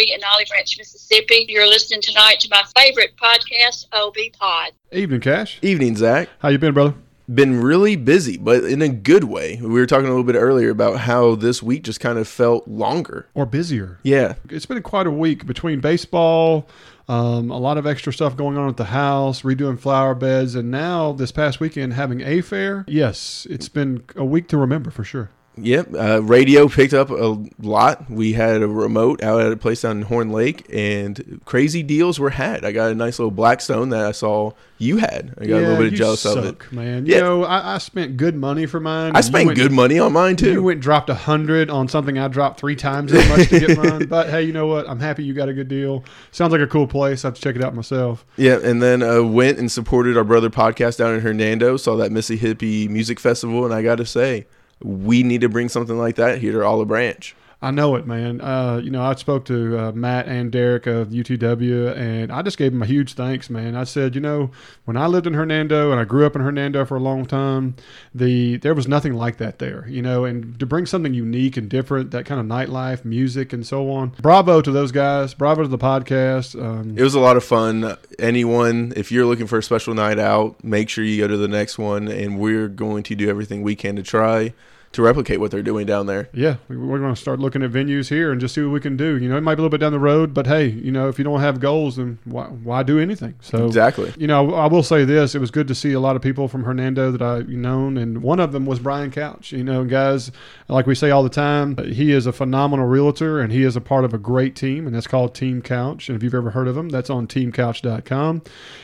Blackburn, Alderman of Ward 3 in Olive Branch, Mississippi. You're listening tonight to my favorite podcast, OB Pod. Evening, Cash. Evening, Zach. How you been, brother? Been really busy, but in a good way. We were talking a little bit earlier about how this week just kind of felt longer. Or busier. Yeah. It's been quite a week between baseball, um, a lot of extra stuff going on at the house, redoing flower beds, and now this past weekend having a fair. Yes, it's been a week to remember for sure. Yep. Uh, radio picked up a lot. We had a remote out at a place down in Horn Lake, and crazy deals were had. I got a nice little Blackstone that I saw you had. I got a little bit of jealous suck, of it. man. You Yeah. know, I, I spent good money for mine. I spent went- good money on mine You too. went and dropped a hundred on something I dropped three times as much to get mine. But hey, you know what? I'm happy you got a good deal. Sounds like a cool place. I have to check it out myself. Yeah, and then uh, went and supported our brother podcast down in Hernando. Saw that Mississippi Music Festival, and I got to say, we need to bring something like that here to Olive Branch. I know it, man. Uh, you know, I spoke to uh, Matt and Derek of UTW, and I just gave them a huge thanks, man. I said, you know, when I lived in Hernando and I grew up in Hernando for a long time, the there was nothing like that there, you know. And to bring something unique and different, that kind of nightlife, music, and so on. Bravo to those guys. Bravo to the podcast. Um, It was a lot of fun. Anyone, if you're looking for a special night out, make sure you go to the next one, and we're going to do everything we can to try to replicate what they're doing down there. Yeah, we- we're going to start looking at venues here and just see what we can do. You know, it might be a little bit down the road, but hey, you know, if you don't have goals, then why, why do anything? So Exactly. You know, I will say this: it was good to see a lot of people from Hernando that I've known, and one of them was Brian Couch. You know, guys, like we say all the time, he is a phenomenal realtor, and he is a part of a great team, and that's called Team Couch. And if you've ever heard of them, that's on TeamCouch.com.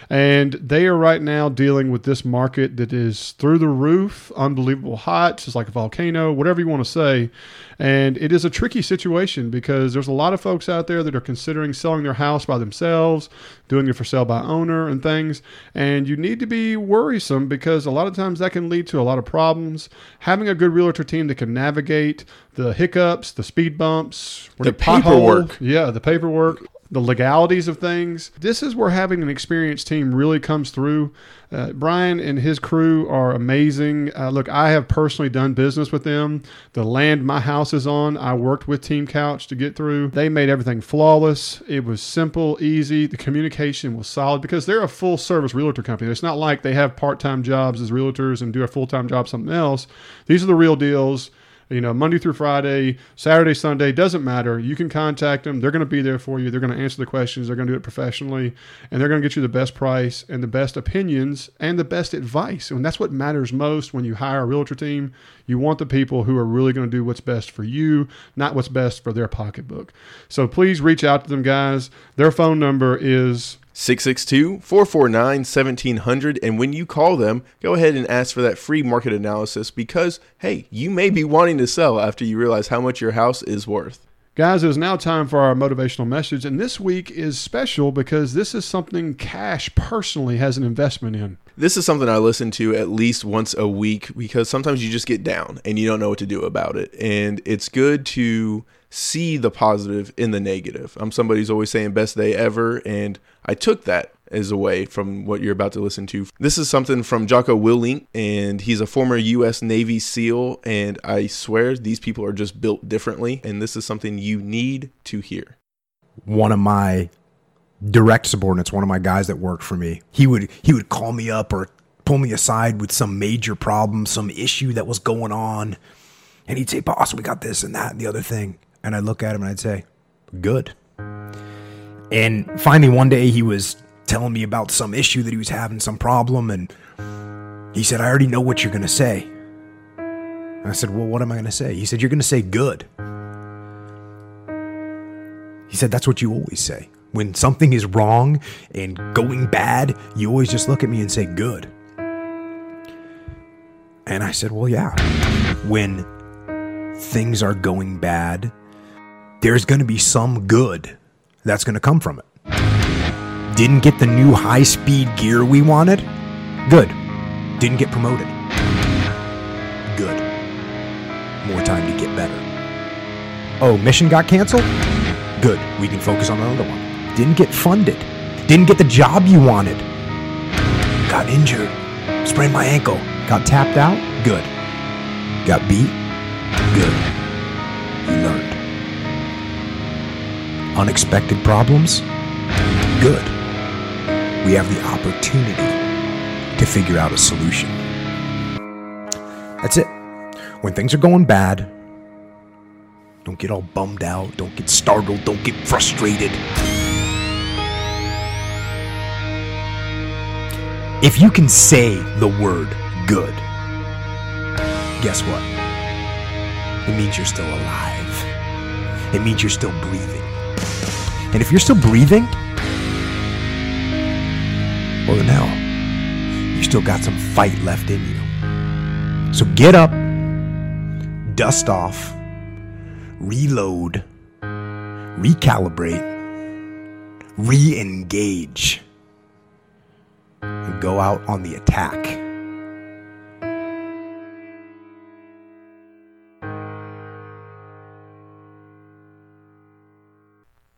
And they are right now dealing with this market that is through the roof, unbelievable hot. It's like a volcano, whatever you want to say. And it is a tricky situation because there's a lot of folks out there that are considering selling their house by themselves, doing it for sale by owner and things. And you need to be worrisome because a lot of times that can lead to a lot of problems. Having a good realtor team that can navigate the hiccups, the speed bumps, The pothole- paperwork. yeah, the paperwork, the legalities of things. This is where having an experienced team really comes through. Uh, Brian and his crew are amazing. Uh, look, I have personally done business with them. The land my house is on, I worked with Team Couch to get through. They made everything flawless. It was simple, easy. The communication was solid because they're a full service realtor company. It's not like they have part time jobs as realtors and do a full time job something else. These are the real deals you know, Monday through Friday, Saturday, Sunday, doesn't matter. You can contact them. They're going to be there for you. They're going to answer the questions. They're going to do it professionally, and they're going to get you the best price and the best opinions and the best advice. And that's what matters most when you hire a realtor team. You want the people who are really going to do what's best for you, not what's best for their pocketbook. So please reach out to them, guys. Their phone number is 662 449 1700. And when you call them, go ahead and ask for that free market analysis because, hey, you may be wanting to sell after you realize how much your house is worth. Guys, it is now time for our motivational message. And this week is special because this is something Cash personally has an investment in. This is something I listen to at least once a week because sometimes you just get down and you don't know what to do about it. And it's good to see the positive in the negative. I'm somebody who's always saying best day ever, and I took that as away from what you're about to listen to. This is something from Jocko Willink, and he's a former U.S. Navy SEAL, and I swear these people are just built differently, and this is something you need to hear. one of my direct subordinates, one of my guys that worked for me, he would he would call me up or pull me aside with some major problem, some issue that was going on, and he'd say, "Boss, we got this and that and the other thing," and I'd look at him and I'd say, "Good." And finally, one day he was telling me about some issue that he was having, some problem, and he said, "I already know what you're gonna say." And I said, "Well, what am I gonna say?" He said, "You're gonna say good." He said, That's what you always say. When something is wrong and going bad, you always just look at me and say, Good. And I said, Well, yeah. When things are going bad, there's going to be some good that's going to come from it. Didn't get the new high speed gear we wanted? Good. Didn't get promoted? Good. More time to get better. Oh, mission got canceled? Good. We can focus on another one. Didn't get funded. Didn't get the job you wanted. Got injured. Sprained my ankle. Got tapped out? Good. Got beat? Good. Unexpected problems? Good. We have the opportunity to figure out a solution. That's it. When things are going bad, don't get all bummed out, don't get startled, don't get frustrated. If you can say the word good, guess what? It means you're still alive. It means you're still breathing. And if you're still breathing, well, then hell, you still got some fight left in you. So get up, dust off, reload, recalibrate, re engage, and go out on the attack.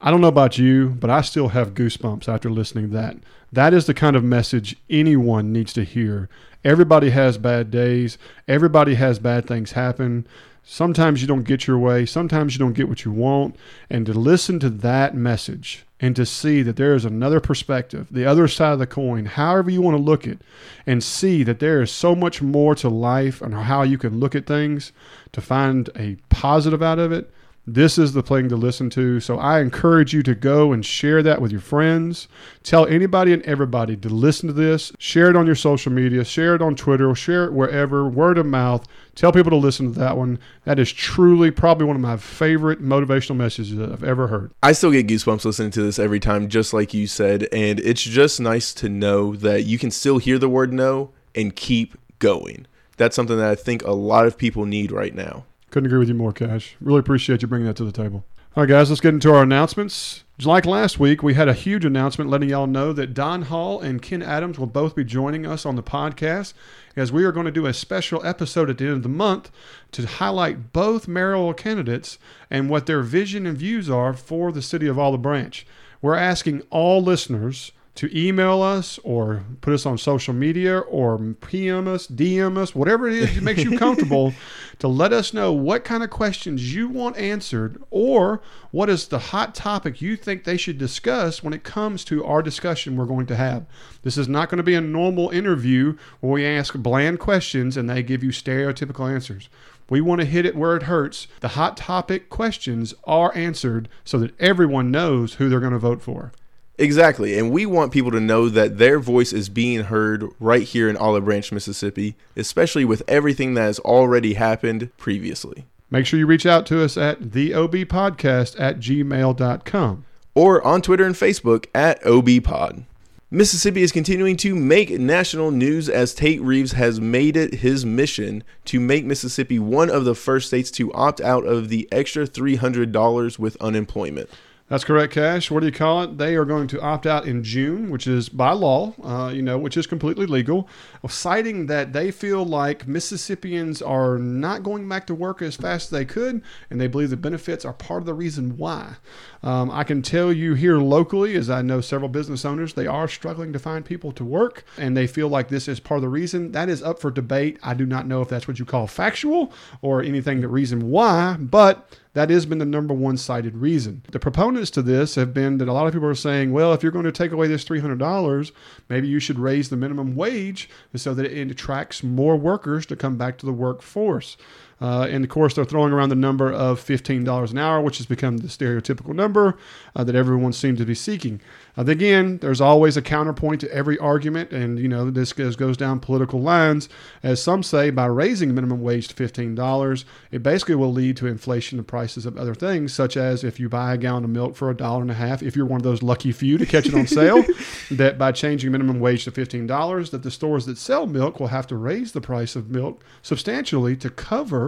I don't know about you, but I still have goosebumps after listening to that. That is the kind of message anyone needs to hear. Everybody has bad days, everybody has bad things happen. Sometimes you don't get your way, sometimes you don't get what you want. And to listen to that message and to see that there is another perspective, the other side of the coin, however you want to look at, and see that there is so much more to life and how you can look at things to find a positive out of it this is the thing to listen to. So I encourage you to go and share that with your friends. Tell anybody and everybody to listen to this. Share it on your social media, share it on Twitter, share it wherever, word of mouth. Tell people to listen to that one. That is truly probably one of my favorite motivational messages that I've ever heard. I still get goosebumps listening to this every time, just like you said. And it's just nice to know that you can still hear the word no and keep going. That's something that I think a lot of people need right now. Couldn't agree with you more, Cash. Really appreciate you bringing that to the table. All right, guys, let's get into our announcements. Like last week, we had a huge announcement letting y'all know that Don Hall and Ken Adams will both be joining us on the podcast as we are going to do a special episode at the end of the month to highlight both mayoral candidates and what their vision and views are for the city of Olive Branch. We're asking all listeners to email us or put us on social media or PM us, DM us, whatever it is that makes you comfortable to let us know what kind of questions you want answered or what is the hot topic you think they should discuss when it comes to our discussion we're going to have. This is not going to be a normal interview where we ask bland questions and they give you stereotypical answers. We want to hit it where it hurts. The hot topic questions are answered so that everyone knows who they're going to vote for. Exactly. And we want people to know that their voice is being heard right here in Olive Branch, Mississippi, especially with everything that has already happened previously. Make sure you reach out to us at theobpodcast at gmail.com. Or on Twitter and Facebook at OBPod. Mississippi is continuing to make national news as Tate Reeves has made it his mission to make Mississippi one of the first states to opt out of the extra $300 with unemployment. That's correct, Cash. What do you call it? They are going to opt out in June, which is by law, uh, you know, which is completely legal, citing that they feel like Mississippians are not going back to work as fast as they could, and they believe the benefits are part of the reason why. Um, I can tell you here locally, as I know several business owners, they are struggling to find people to work, and they feel like this is part of the reason. That is up for debate. I do not know if that's what you call factual or anything the reason why, but that has been the number one cited reason. The proponents to this have been that a lot of people are saying, well, if you're going to take away this $300, maybe you should raise the minimum wage so that it attracts more workers to come back to the workforce. Uh, and of course, they're throwing around the number of $15 an hour, which has become the stereotypical number uh, that everyone seems to be seeking. Uh, again, there's always a counterpoint to every argument, and you know this goes, goes down political lines. As some say, by raising minimum wage to $15, it basically will lead to inflation of prices of other things, such as if you buy a gallon of milk for a dollar and a half, if you're one of those lucky few to catch it on sale, that by changing minimum wage to $15, that the stores that sell milk will have to raise the price of milk substantially to cover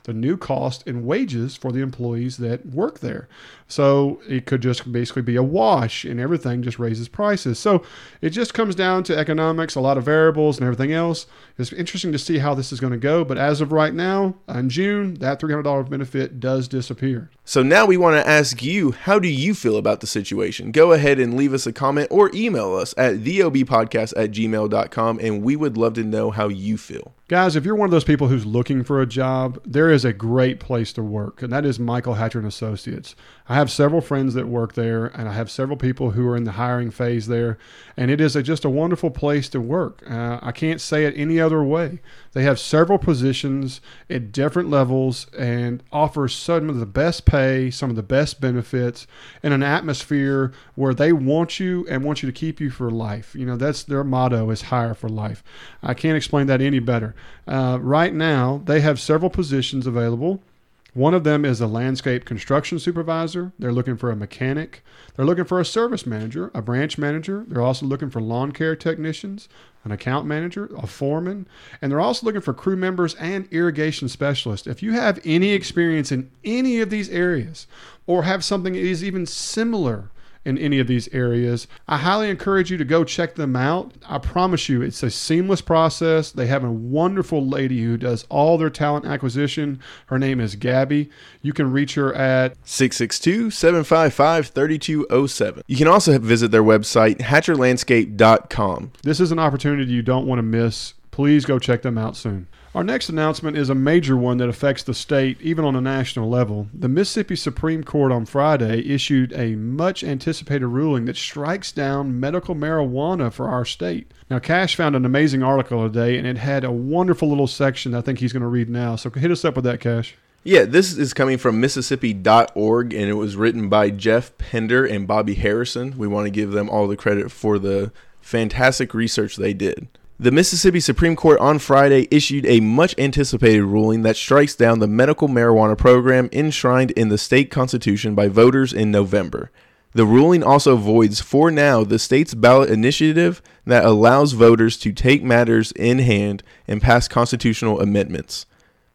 the new cost in wages for the employees that work there. So it could just basically be a wash and everything just raises prices. So it just comes down to economics, a lot of variables and everything else. It's interesting to see how this is going to go. But as of right now, in June, that $300 benefit does disappear. So now we want to ask you, how do you feel about the situation? Go ahead and leave us a comment or email us at theobpodcast at gmail.com and we would love to know how you feel. Guys, if you're one of those people who's looking for a job, there there is a great place to work, and that is Michael Hatcher and Associates. I have several friends that work there, and I have several people who are in the hiring phase there, and it is a, just a wonderful place to work. Uh, I can't say it any other way. They have several positions at different levels and offer some of the best pay, some of the best benefits, and an atmosphere where they want you and want you to keep you for life. You know, that's their motto is hire for life. I can't explain that any better. Uh, right now, they have several positions available. One of them is a landscape construction supervisor. They're looking for a mechanic. They're looking for a service manager, a branch manager. They're also looking for lawn care technicians, an account manager, a foreman, and they're also looking for crew members and irrigation specialists. If you have any experience in any of these areas or have something that is even similar in any of these areas, I highly encourage you to go check them out. I promise you, it's a seamless process. They have a wonderful lady who does all their talent acquisition. Her name is Gabby. You can reach her at 662 755 3207. You can also visit their website, hatcherlandscape.com. This is an opportunity you don't want to miss. Please go check them out soon. Our next announcement is a major one that affects the state, even on a national level. The Mississippi Supreme Court on Friday issued a much anticipated ruling that strikes down medical marijuana for our state. Now, Cash found an amazing article today, and it had a wonderful little section I think he's going to read now. So hit us up with that, Cash. Yeah, this is coming from Mississippi.org, and it was written by Jeff Pender and Bobby Harrison. We want to give them all the credit for the fantastic research they did. The Mississippi Supreme Court on Friday issued a much anticipated ruling that strikes down the medical marijuana program enshrined in the state constitution by voters in November. The ruling also voids for now the state's ballot initiative that allows voters to take matters in hand and pass constitutional amendments.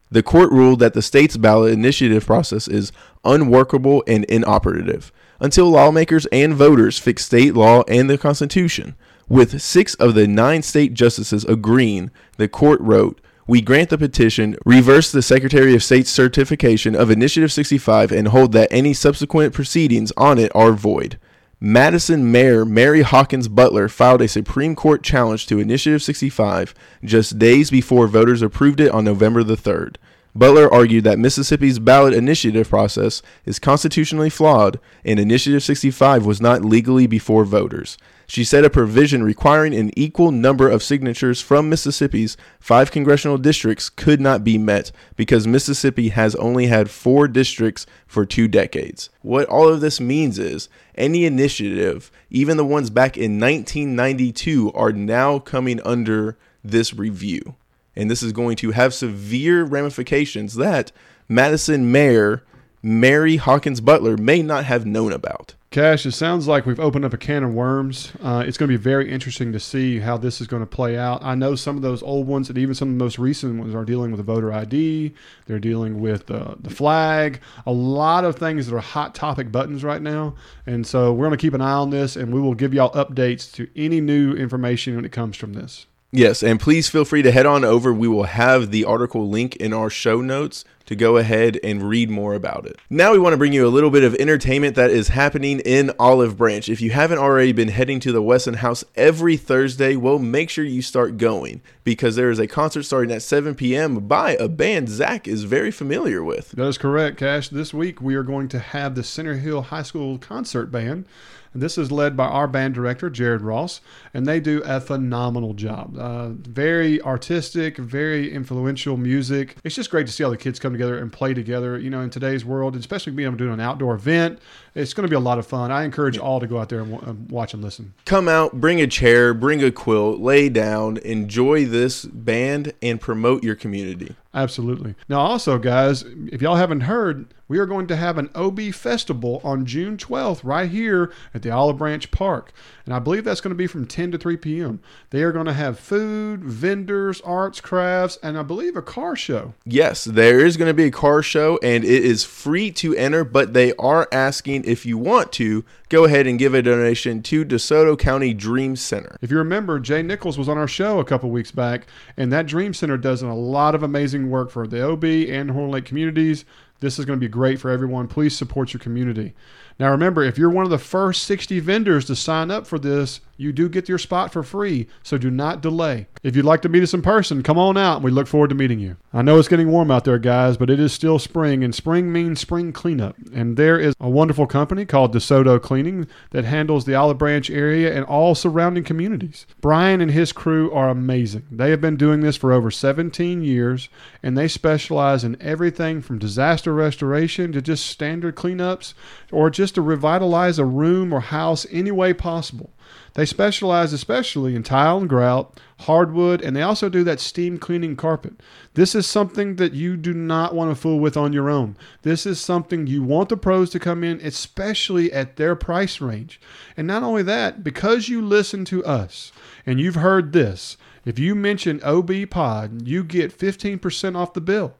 The court ruled that the state's ballot initiative process is unworkable and inoperative until lawmakers and voters fix state law and the Constitution. With six of the nine state justices agreeing, the court wrote, we grant the petition, reverse the Secretary of State's certification of Initiative 65, and hold that any subsequent proceedings on it are void. Madison Mayor Mary Hawkins Butler filed a Supreme Court challenge to Initiative 65 just days before voters approved it on November the 3rd. Butler argued that Mississippi's ballot initiative process is constitutionally flawed and Initiative 65 was not legally before voters. She said a provision requiring an equal number of signatures from Mississippi's five congressional districts could not be met because Mississippi has only had four districts for two decades. What all of this means is any initiative, even the ones back in 1992, are now coming under this review. And this is going to have severe ramifications that Madison Mayor Mary Hawkins Butler may not have known about. Cash, it sounds like we've opened up a can of worms. Uh, it's going to be very interesting to see how this is going to play out. I know some of those old ones and even some of the most recent ones are dealing with the voter ID. They're dealing with uh, the flag. A lot of things that are hot topic buttons right now. And so we're going to keep an eye on this and we will give y'all updates to any new information when it comes from this. Yes, and please feel free to head on over. We will have the article link in our show notes to go ahead and read more about it. Now we want to bring you a little bit of entertainment that is happening in Olive Branch. If you haven't already been heading to the Wesson House every Thursday, well, make sure you start going because there is a concert starting at 7 p.m. by a band Zach is very familiar with. That is correct, Cash. This week we are going to have the Center Hill High School Concert Band. And this is led by our band director, Jared Ross, and they do a phenomenal job. Uh, very artistic, very influential music. It's just great to see all the kids come together and play together, you know, in today's world, especially being able to do an outdoor event. It's going to be a lot of fun. I encourage all to go out there and watch and listen. Come out, bring a chair, bring a quilt, lay down, enjoy this band, and promote your community. Absolutely. Now, also, guys, if y'all haven't heard, we are going to have an OB festival on June 12th right here at the Olive Branch Park. And I believe that's going to be from 10 to 3 p.m. They are going to have food, vendors, arts, crafts, and I believe a car show. Yes, there is going to be a car show and it is free to enter, but they are asking if you want to go ahead and give a donation to DeSoto County Dream Center. If you remember, Jay Nichols was on our show a couple weeks back, and that Dream Center does a lot of amazing work for the OB and Horn Lake communities. This is going to be great for everyone. Please support your community. Now, remember, if you're one of the first 60 vendors to sign up for this, you do get your spot for free, so do not delay. If you'd like to meet us in person, come on out we look forward to meeting you. I know it's getting warm out there, guys, but it is still spring, and spring means spring cleanup. And there is a wonderful company called DeSoto Cleaning that handles the Olive Branch area and all surrounding communities. Brian and his crew are amazing. They have been doing this for over 17 years, and they specialize in everything from disaster restoration to just standard cleanups or just to revitalize a room or house any way possible. They specialize especially in tile and grout, hardwood, and they also do that steam cleaning carpet. This is something that you do not want to fool with on your own. This is something you want the pros to come in, especially at their price range. And not only that, because you listen to us and you've heard this, if you mention OB Pod, you get 15% off the bill.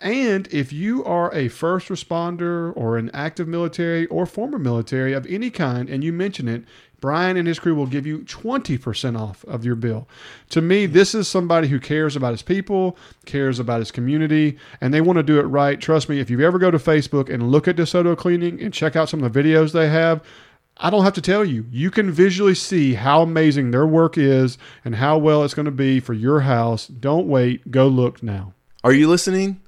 And if you are a first responder or an active military or former military of any kind and you mention it, Brian and his crew will give you 20% off of your bill. To me, this is somebody who cares about his people, cares about his community, and they want to do it right. Trust me, if you ever go to Facebook and look at DeSoto Cleaning and check out some of the videos they have, I don't have to tell you. You can visually see how amazing their work is and how well it's going to be for your house. Don't wait. Go look now. Are you listening?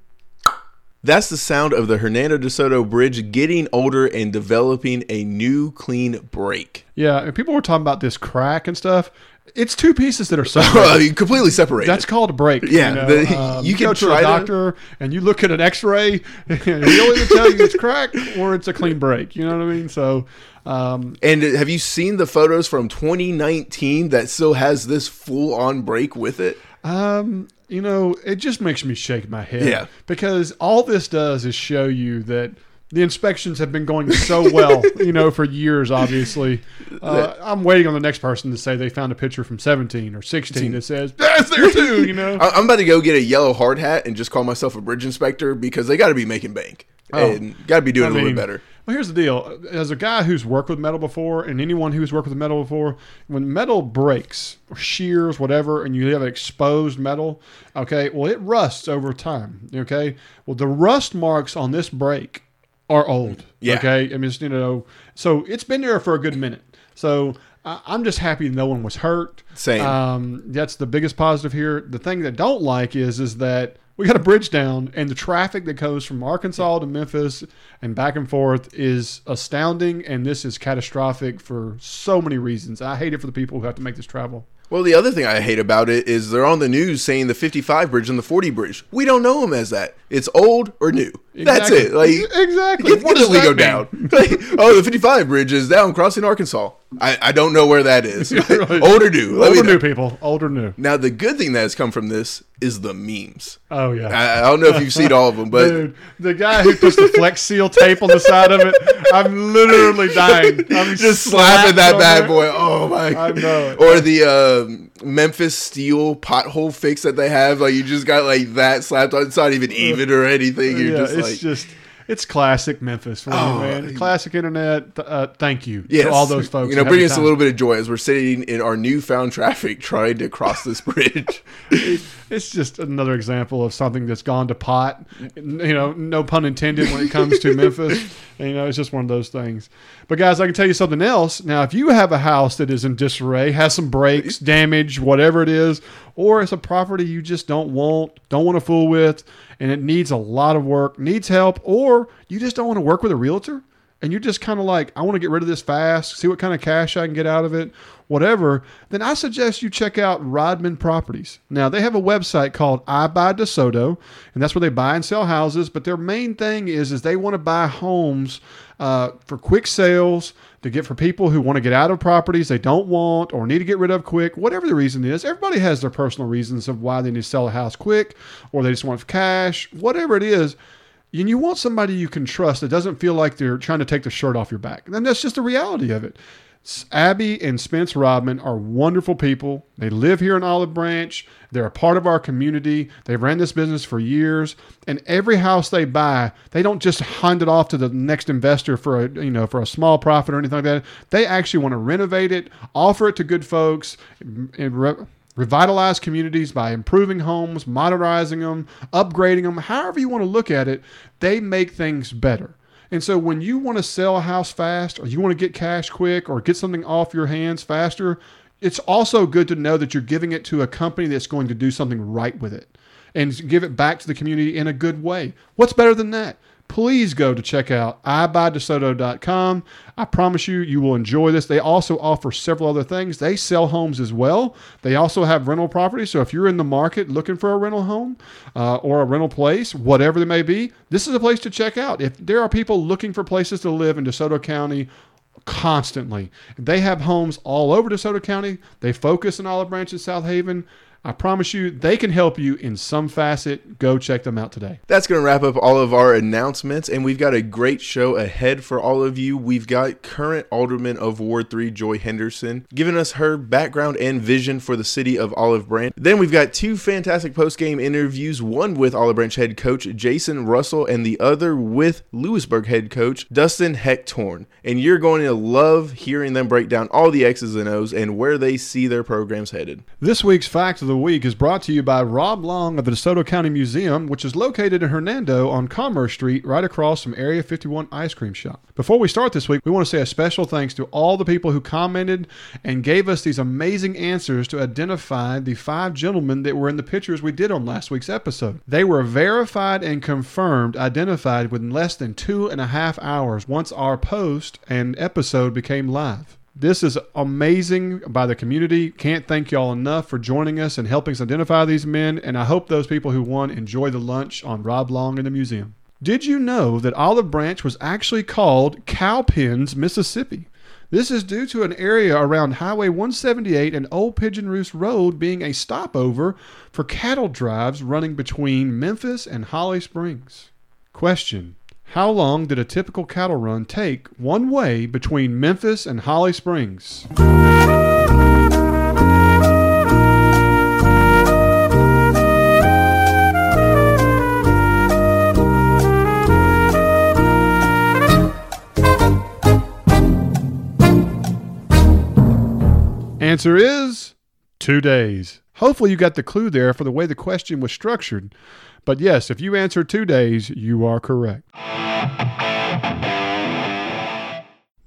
That's the sound of the Hernando de Soto Bridge getting older and developing a new clean break. Yeah, and people were talking about this crack and stuff. It's two pieces that are separated. completely separated. That's called a break. Yeah, you, know? the- Um, you can go to a to- doctor and you look at an X-ray, and he'll either tell you it's crack or it's a clean break. You know what I mean? So, um, and have you seen the photos from 2019 that still has this full on break with it? um, you know, it just makes me shake my head. Yeah. Because all this does is show you that the inspections have been going so well, you know, for years. Obviously, uh, I'm waiting on the next person to say they found a picture from 17 or 16 that says that's there too. You know. I'm about to go get a yellow hard hat and just call myself a bridge inspector because they got to be making bank Oh. and got to be doing I a little mean, bit better. Well, here's the deal. As a guy who's worked with metal before, and anyone who's worked with metal before, when metal breaks or shears, whatever, and you have exposed metal, okay, well, it rusts over time. Okay, well, the rust marks on this break are old. Yeah. Okay, I mean, it's, you know, so it's been there for a good minute. So I'm just happy no one was hurt. Same. Um, that's the biggest positive here. The thing that I don't like is is that we got a bridge down, and the traffic that goes from Arkansas to Memphis and back and forth is astounding, and this is catastrophic for so many reasons. I hate it for the people who have to make this travel. Well, the other thing I hate about it is they're on the news saying the 55 bridge and the 40 bridge. We don't know them as that. It's old or new. That's it. Like Exactly. Get, What does lingo that down. Like, oh, the 55 bridge is down crossing Arkansas. I, I don't know where that is. Old or new. Me Older new people, Old or new. Now, the good thing that has come from this is the memes. Oh yeah. I, I don't know if you've seen all of them, but Dude, the guy who puts the Flex Seal tape on the side of it, I'm literally dying. I'm just slapping that bad boy. Oh my! I know it. Or the um, Memphis Steel pothole fix that they have, like you just got like that slapped on. It's not even even or anything. You're yeah, just it's like, just it's classic Memphis for me, Oh, man. Classic internet. Uh, thank you yes, to all those folks. You know, who have bring the us a little bit of joy as we're sitting in our newfound traffic trying to cross this bridge. It's just another example of something that's gone to pot. You know, no pun intended when it comes to Memphis. And, you know, it's just one of those things. But guys, I can tell you something else. Now, if you have a house that is in disarray, has some breaks, damage, whatever it is, or it's a property you just don't want, don't want to fool with, and it needs a lot of work, needs help, or you just don't want to work with a realtor, and you're just kind of like, I want to get rid of this fast, see what kind of cash I can get out of it, whatever, then I suggest you check out Rodman Properties. Now, they have a website called I Buy DeSoto, and that's where they buy and sell houses, but their main thing is, is they want to buy homes uh, for quick sales to get for people who want to get out of properties they don't want or need to get rid of quick, whatever the reason is. Everybody has their personal reasons of why they need to sell a house quick or they just want cash, whatever it is and you want somebody you can trust that doesn't feel like they're trying to take the shirt off your back. And that's just the reality of it. Abby and Spence Rodman are wonderful people. They live here in Olive Branch. They're a part of our community. They've ran this business for years. And every house they buy, they don't just hand it off to the next investor for a you know for a small profit or anything like that. They actually want to renovate it, offer it to good folks, and re- revitalize communities by improving homes, modernizing them, upgrading them, however you want to look at it, they make things better. And so when you want to sell a house fast or you want to get cash quick or get something off your hands faster, it's also good to know that you're giving it to a company that's going to do something right with it and give it back to the community in a good way. What's better than that? Please go to check out ibuydesoto.com. I promise you, you will enjoy this. They also offer several other things. They sell homes as well. They also have rental properties. So if you're in the market looking for a rental home uh, or a rental place, whatever it may be, this is a place to check out. If there are people looking for places to live in DeSoto County, constantly. They have homes all over DeSoto County. They focus in Olive Branch and South Haven. I promise you, they can help you in some facet. Go check them out today. That's going to wrap up all of our announcements, and we've got a great show ahead for all of you. We've got current Alderman of Ward 3, Joy Henderson, giving us her background and vision for the city of Olive Branch. Then we've got two fantastic post game interviews one with Olive Branch head coach Jason Russell, and the other with Lewisburg head coach Dustin Hecktorn. And you're going to love hearing them break down all the X's and O's and where they see their programs headed. This week's Fact of the Week is brought to you by Rob Long of the DeSoto County Museum, which is located in Hernando on Commerce Street, right across from Area 51 Ice Cream Shop. Before we start this week, we want to say a special thanks to all the people who commented and gave us these amazing answers to identify the five gentlemen that were in the pictures we did on last week's episode. They were verified and confirmed, identified within less than two and a half hours once our post and episode became live. This is amazing by the community. Can't thank y'all enough for joining us and helping us identify these men. And I hope those people who won enjoy the lunch on Rob Long in the museum. Did you know that Olive Branch was actually called Cowpens, Mississippi? This is due to an area around Highway 178 and Old Pigeon Roost Road being a stopover for cattle drives running between Memphis and Holly Springs. Question how long did a typical cattle run take one way between Memphis and Holly Springs? Answer is two days. Hopefully, you got the clue there for the way the question was structured. But yes, if you answer two days, you are correct.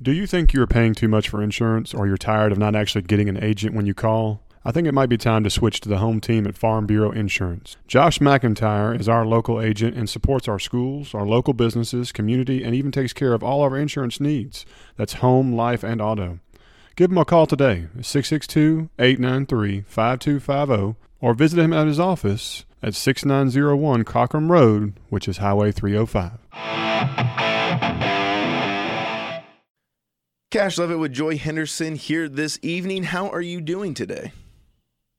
Do you think you're paying too much for insurance or you're tired of not actually getting an agent when you call? I think it might be time to switch to the home team at Farm Bureau Insurance. Josh McIntyre is our local agent and supports our schools, our local businesses, community, and even takes care of all our insurance needs. That's home, life, and auto. Give him a call today, 662 893 5250, or visit him at his office at 6901 Cockrum Road, which is Highway 305. Cash Love It with Joy Henderson here this evening. How are you doing today?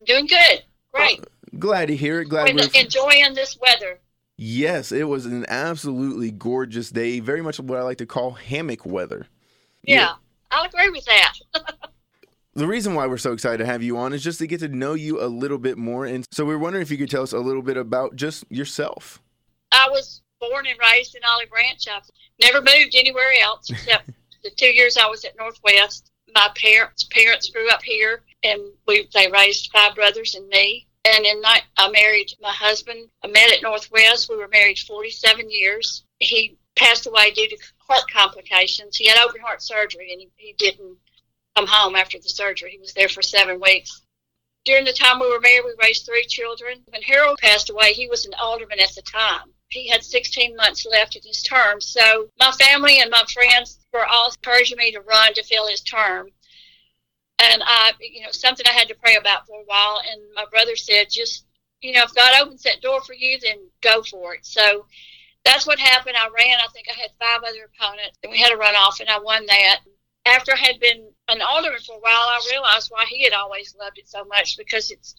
Doing good. Great. Uh, glad to hear it. Glad we're enjoying this weather. Yes, it was an absolutely gorgeous day. Very much what I like to call hammock weather. Yeah. yeah. I'll agree with that. the reason why we're so excited to have you on is just to get to know you a little bit more. And so we are wondering if you could tell us a little bit about just yourself. I was born and raised in Olive Branch. I've never moved anywhere else except the two years I was at Northwest. My parents parents grew up here, and we they raised five brothers and me. And in night, I married my husband. I met at Northwest. We were married 47 years. He passed away due to heart complications. He had open heart surgery and he, he didn't come home after the surgery. He was there for seven weeks. During the time we were married, we raised three children. When Harold passed away, he was an alderman at the time. He had 16 months left in his term. So my family and my friends were all encouraging me to run to fill his term. And I, you know, something I had to pray about for a while. And my brother said, just, you know, if God opens that door for you, then go for it. So that's what happened. I ran. I think I had five other opponents, and we had a runoff, and I won that. After I had been an alderman for a while, I realized why he had always loved it so much because it's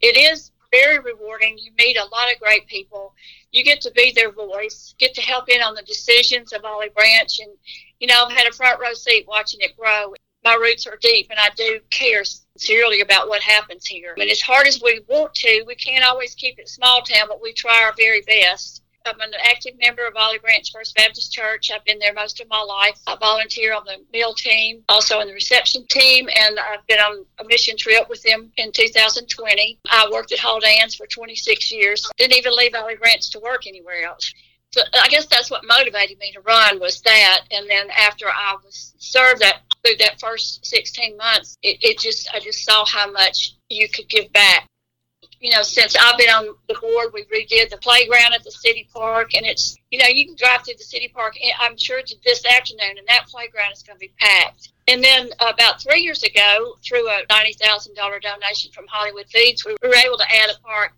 it is very rewarding. You meet a lot of great people. You get to be their voice, get to help in on the decisions of Olive Branch, and you know I've had a front row seat watching it grow. My roots are deep, and I do care sincerely about what happens here. Mean, as hard as we want to, we can't always keep it small town, but we try our very best I'm an active member of Olive Branch First Baptist Church. I've been there most of my life. I volunteer on the meal team, also on the reception team, and I've been on a mission trip with them in 2020. I worked at Hall Dance for 26 years. Didn't even leave Olive Branch to work anywhere else. so I guess that's what motivated me to run was that. And then after I was served that through that first 16 months, it, it just I just saw how much you could give back. You know, since I've been on the board, we redid the playground at the city park, and it's you know you can drive through the city park. I'm sure this afternoon, and that playground is going to be packed. And then about three years ago, through a ninety thousand dollar donation from Hollywood Feeds, we were able to add a park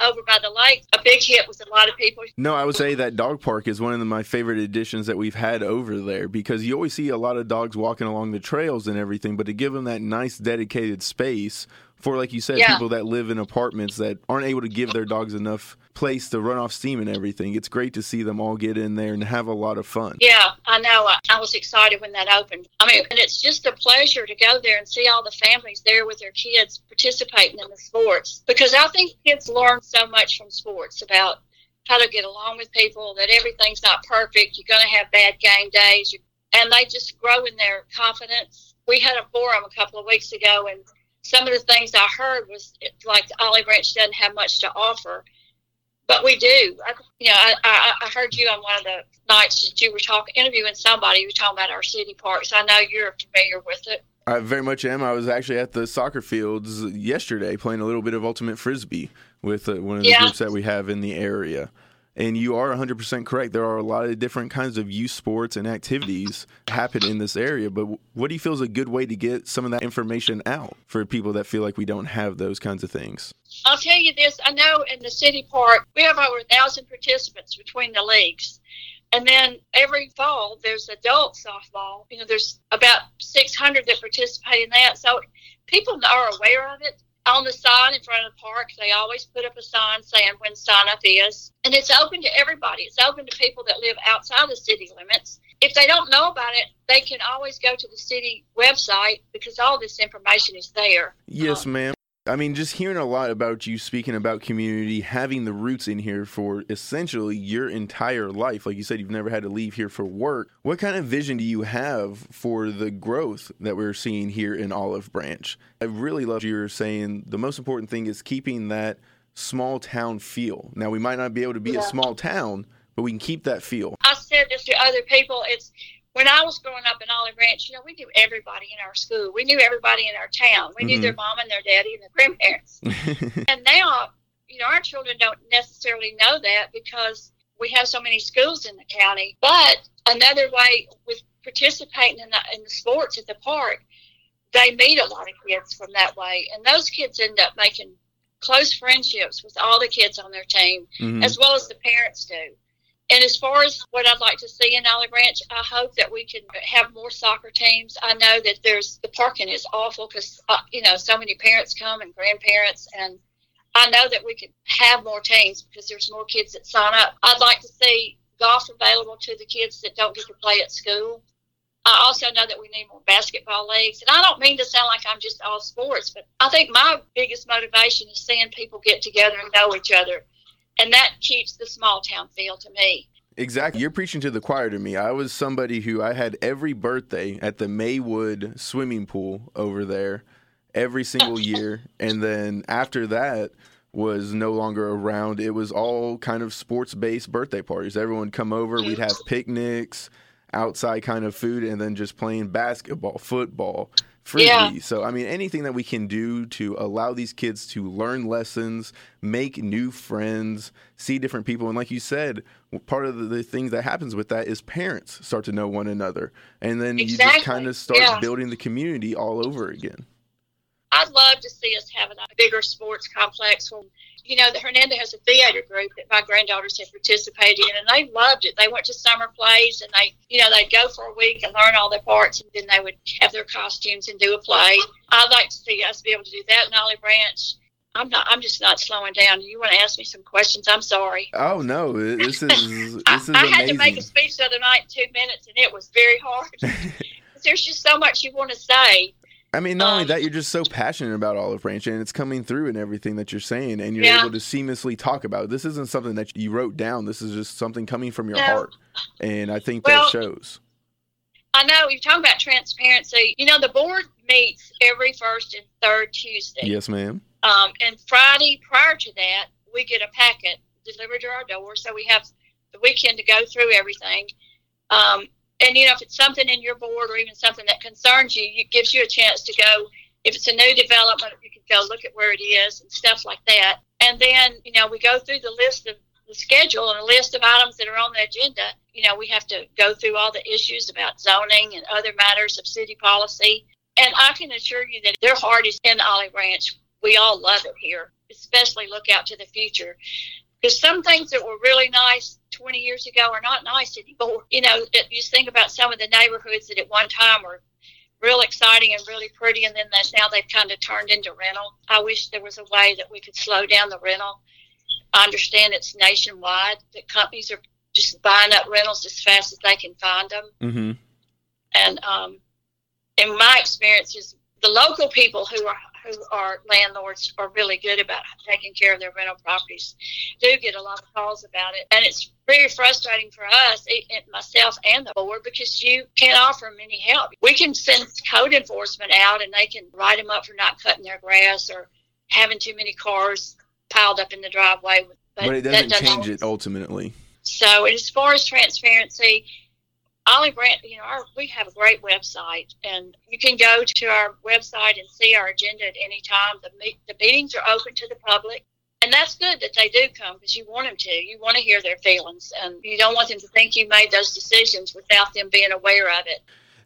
over by the lake. A big hit with a lot of people. No, I would say that dog park is one of my favorite additions that we've had over there because you always see a lot of dogs walking along the trails and everything, but to give them that nice dedicated space for, like you said, yeah. people that live in apartments that aren't able to give their dogs enough place to run off steam and everything. It's great to see them all get in there and have a lot of fun. Yeah, I know. I was excited when that opened. I mean, and it's just a pleasure to go there and see all the families there with their kids participating in the sports because I think kids learn so much from sports about how to get along with people, that everything's not perfect. You're going to have bad game days. And they just grow in their confidence. We had a forum a couple of weeks ago, and some of the things I heard was like Olive Branch doesn't have much to offer but we do. I, you know, I, I, I heard you on one of the nights that you were talking, interviewing somebody. You were talking about our city parks. I know you're familiar with it. I very much am. I was actually at the soccer fields yesterday playing a little bit of ultimate frisbee with uh, one of the yeah. groups that we have in the area. And you are 100% correct. There are a lot of different kinds of youth sports and activities happen in this area. But what do you feel is a good way to get some of that information out for people that feel like we don't have those kinds of things? I'll tell you this. I know in the city park, we have over a thousand participants between the leagues. And then every fall, there's adult softball. You know, there's about 600 that participate in that. So people are aware of it on the sign in front of the park, they always put up a sign saying when sign up is. And it's open to everybody. It's open to people that live outside the city limits. If they don't know about it, they can always go to the city website because all this information is there. Yes, um, ma'am. I mean, just hearing a lot about you speaking about community, having the roots in here for essentially your entire life. Like you said, you've never had to leave here for work. What kind of vision do you have for the growth that we're seeing here in Olive Branch? I really love you saying the most important thing is keeping that small town feel. Now, we might not be able to be yeah. a small town, but we can keep that feel. I said this to other people. It's when I was growing up in Olive Branch, you know, we knew everybody in our school. We knew everybody in our town. We mm-hmm. knew their mom and their daddy and their grandparents. and now, you know, our children don't necessarily know that because we have so many schools in the county. But another way with participating in the, in the sports at the park, they meet a lot of kids from that way. And those kids end up making close friendships with all the kids on their team, mm-hmm. as well as the parents do. And as far as what I'd like to see in Olive Branch, I hope that we can have more soccer teams. I know that there's the parking is awful because uh, you know so many parents come and grandparents, and I know that we could have more teams because there's more kids that sign up. I'd like to see golf available to the kids that don't get to play at school. I also know that we need more basketball leagues. And I don't mean to sound like I'm just all sports, but I think my biggest motivation is seeing people get together and know each other and that keeps the small town feel to me. Exactly. You're preaching to the choir to me. I was somebody who I had every birthday at the Maywood swimming pool over there every single year. and then after that was no longer around, it was all kind of sports based birthday parties. Everyone come over, mm-hmm. we'd have picnics, outside kind of food, and then just playing basketball, football, Yeah. So, I mean, anything that we can do to allow these kids to learn lessons, make new friends, see different people. And like you said, part of the, the things that happens with that is parents start to know one another. And then exactly. you just kind of start yeah. building the community all over again. I'd love to see us having a bigger sports complex. When, you know, the Hernando has a theater group that my granddaughters have participated in, and they loved it. They went to summer plays, and they, you know, they'd go for a week and learn all their parts, and then they would have their costumes and do a play. I'd like to see us be able to do that in Olive Branch. I'm not. I'm just not slowing down. You want to ask me some questions? I'm sorry. Oh no, this is this is. I, I had to make a speech the other night in two minutes, and it was very hard. There's just so much you want to say, I mean, not um, only that, you're just so passionate about Olive Branch, and it's coming through in everything that you're saying, and you're yeah. able to seamlessly talk about it. This isn't something that you wrote down. This is just something coming from your no. heart, and I think well, that shows. I know you're talking about transparency. You know, the board meets every first and third Tuesday. Yes, ma'am. Um, and Friday prior to that, we get a packet delivered to our door. So we have the weekend to go through everything. Um, and you know, if it's something in your board or even something that concerns you, it gives you a chance to go. If it's a new development, you can go look at where it is and stuff like that. And then, you know, we go through the list of the schedule and a list of items that are on the agenda. You know, we have to go through all the issues about zoning and other matters of city policy. And I can assure you that their heart is in Olive Branch. We all love it here, especially look out to the future. Because some things that were really nice 20 years ago are not nice anymore. You know, you just think about some of the neighborhoods that at one time were real exciting and really pretty, and then that now they've kind of turned into rental. I wish there was a way that we could slow down the rental. I understand it's nationwide that companies are just buying up rentals as fast as they can find them. Mm-hmm. And um, in my experience, is the local people who are who are landlords are really good about taking care of their rental properties. Do get a lot of calls about it, and it's very frustrating for us, myself and the board, because you can't offer them any help. We can send code enforcement out, and they can write them up for not cutting their grass or having too many cars piled up in the driveway. But, but it doesn't, doesn't change always. it ultimately. So, as far as transparency, Olive Branch, you know, our, we have a great website, and you can go to our website and see our agenda at any time. The, meet, the meetings are open to the public, and that's good that they do come because you want them to. You want to hear their feelings, and you don't want them to think you made those decisions without them being aware of it.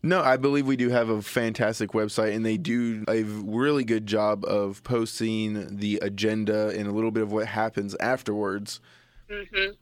No, I believe we do have a fantastic website, and they do a really good job of posting the agenda and a little bit of what happens afterwards. Mm-hmm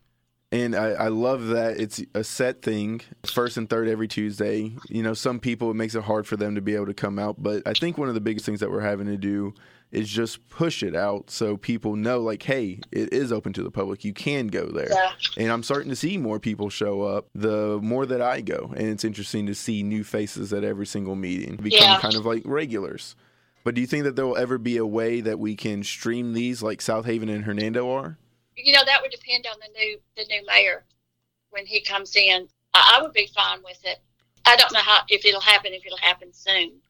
and I, I, love that it's a set thing first and third every tuesday. You know some people it makes it hard for them to be able to come out but i think one of the biggest things that we're having to do is just push it out so people know like hey it is open to the public. You can go there. Yeah. and i'm starting to see more people show up the more that i go. And it's interesting to see new faces at every single meeting become yeah. kind of like regulars. But do you think that there will ever be a way that we can stream these like Southaven and hernando are you know that would depend on the new the new mayor when he comes in. I, I would be fine with it. I don't know how if it'll happen if it'll happen soon.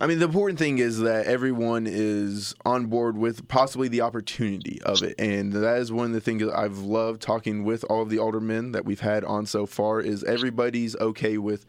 I mean, the important thing is that everyone is on board with possibly the opportunity of it, and that is one of the things I've loved talking with all of the aldermen that we've had on so far. Is everybody's okay with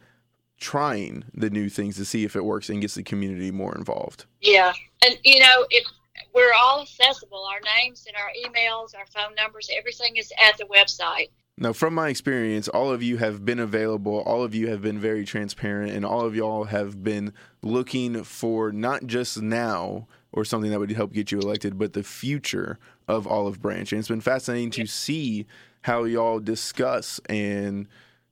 trying the new things to see if it works and gets the community more involved? Yeah, and you know, if we're all accessible. Our names and our emails, our phone numbers, everything is at the website. Now, from my experience, all of you have been available. All of you have been very transparent, and all of y'all have been looking for not just now or something that would help get you elected, but the future of Olive Branch. And it's been fascinating to see how y'all discuss and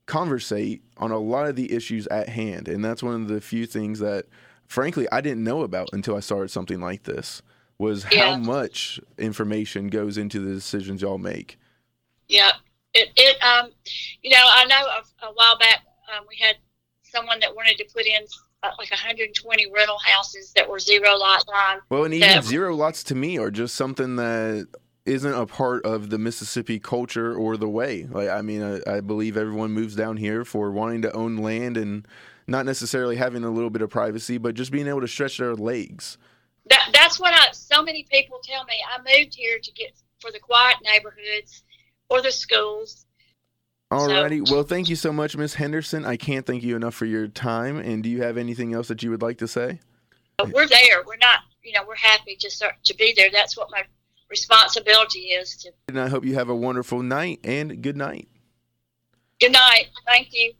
conversate on a lot of the issues at hand. And that's one of the few things that, frankly, I didn't know about until I started something like this was yeah. how much information goes into the decisions y'all make. Yeah, it, it um, you know, I know a, a while back um, we had someone that wanted to put in uh, like 120 rental houses that were zero lot line. Well, and even zero lots to me are just something that isn't a part of the Mississippi culture or the way. Like, I mean, I, I believe everyone moves down here for wanting to own land and not necessarily having a little bit of privacy, but just being able to stretch their legs that that's what I. So many people tell me I moved here to get for the quiet neighborhoods or the schools. Alrighty. So, well, thank you so much, Miss Henderson. I can't thank you enough for your time. And do you have anything else that you would like to say? Uh, we're there. We're not. You know, we're happy to start, to be there. That's what my responsibility is. To. And I hope you have a wonderful night and good night. Good night. Thank you.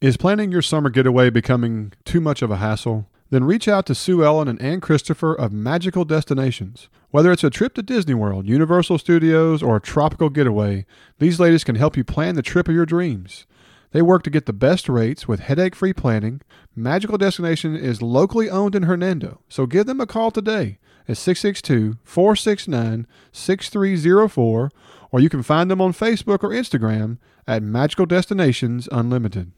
Is planning your summer getaway becoming too much of a hassle? Then reach out to Sue Ellen and Ann Christopher of Magical Destinations. Whether it's a trip to Disney World, Universal Studios, or a tropical getaway, these ladies can help you plan the trip of your dreams. They work to get the best rates with headache free planning. Magical Destination is locally owned in Hernando, so give them a call today at 662 469 6304, or you can find them on Facebook or Instagram at Magical Destinations Unlimited.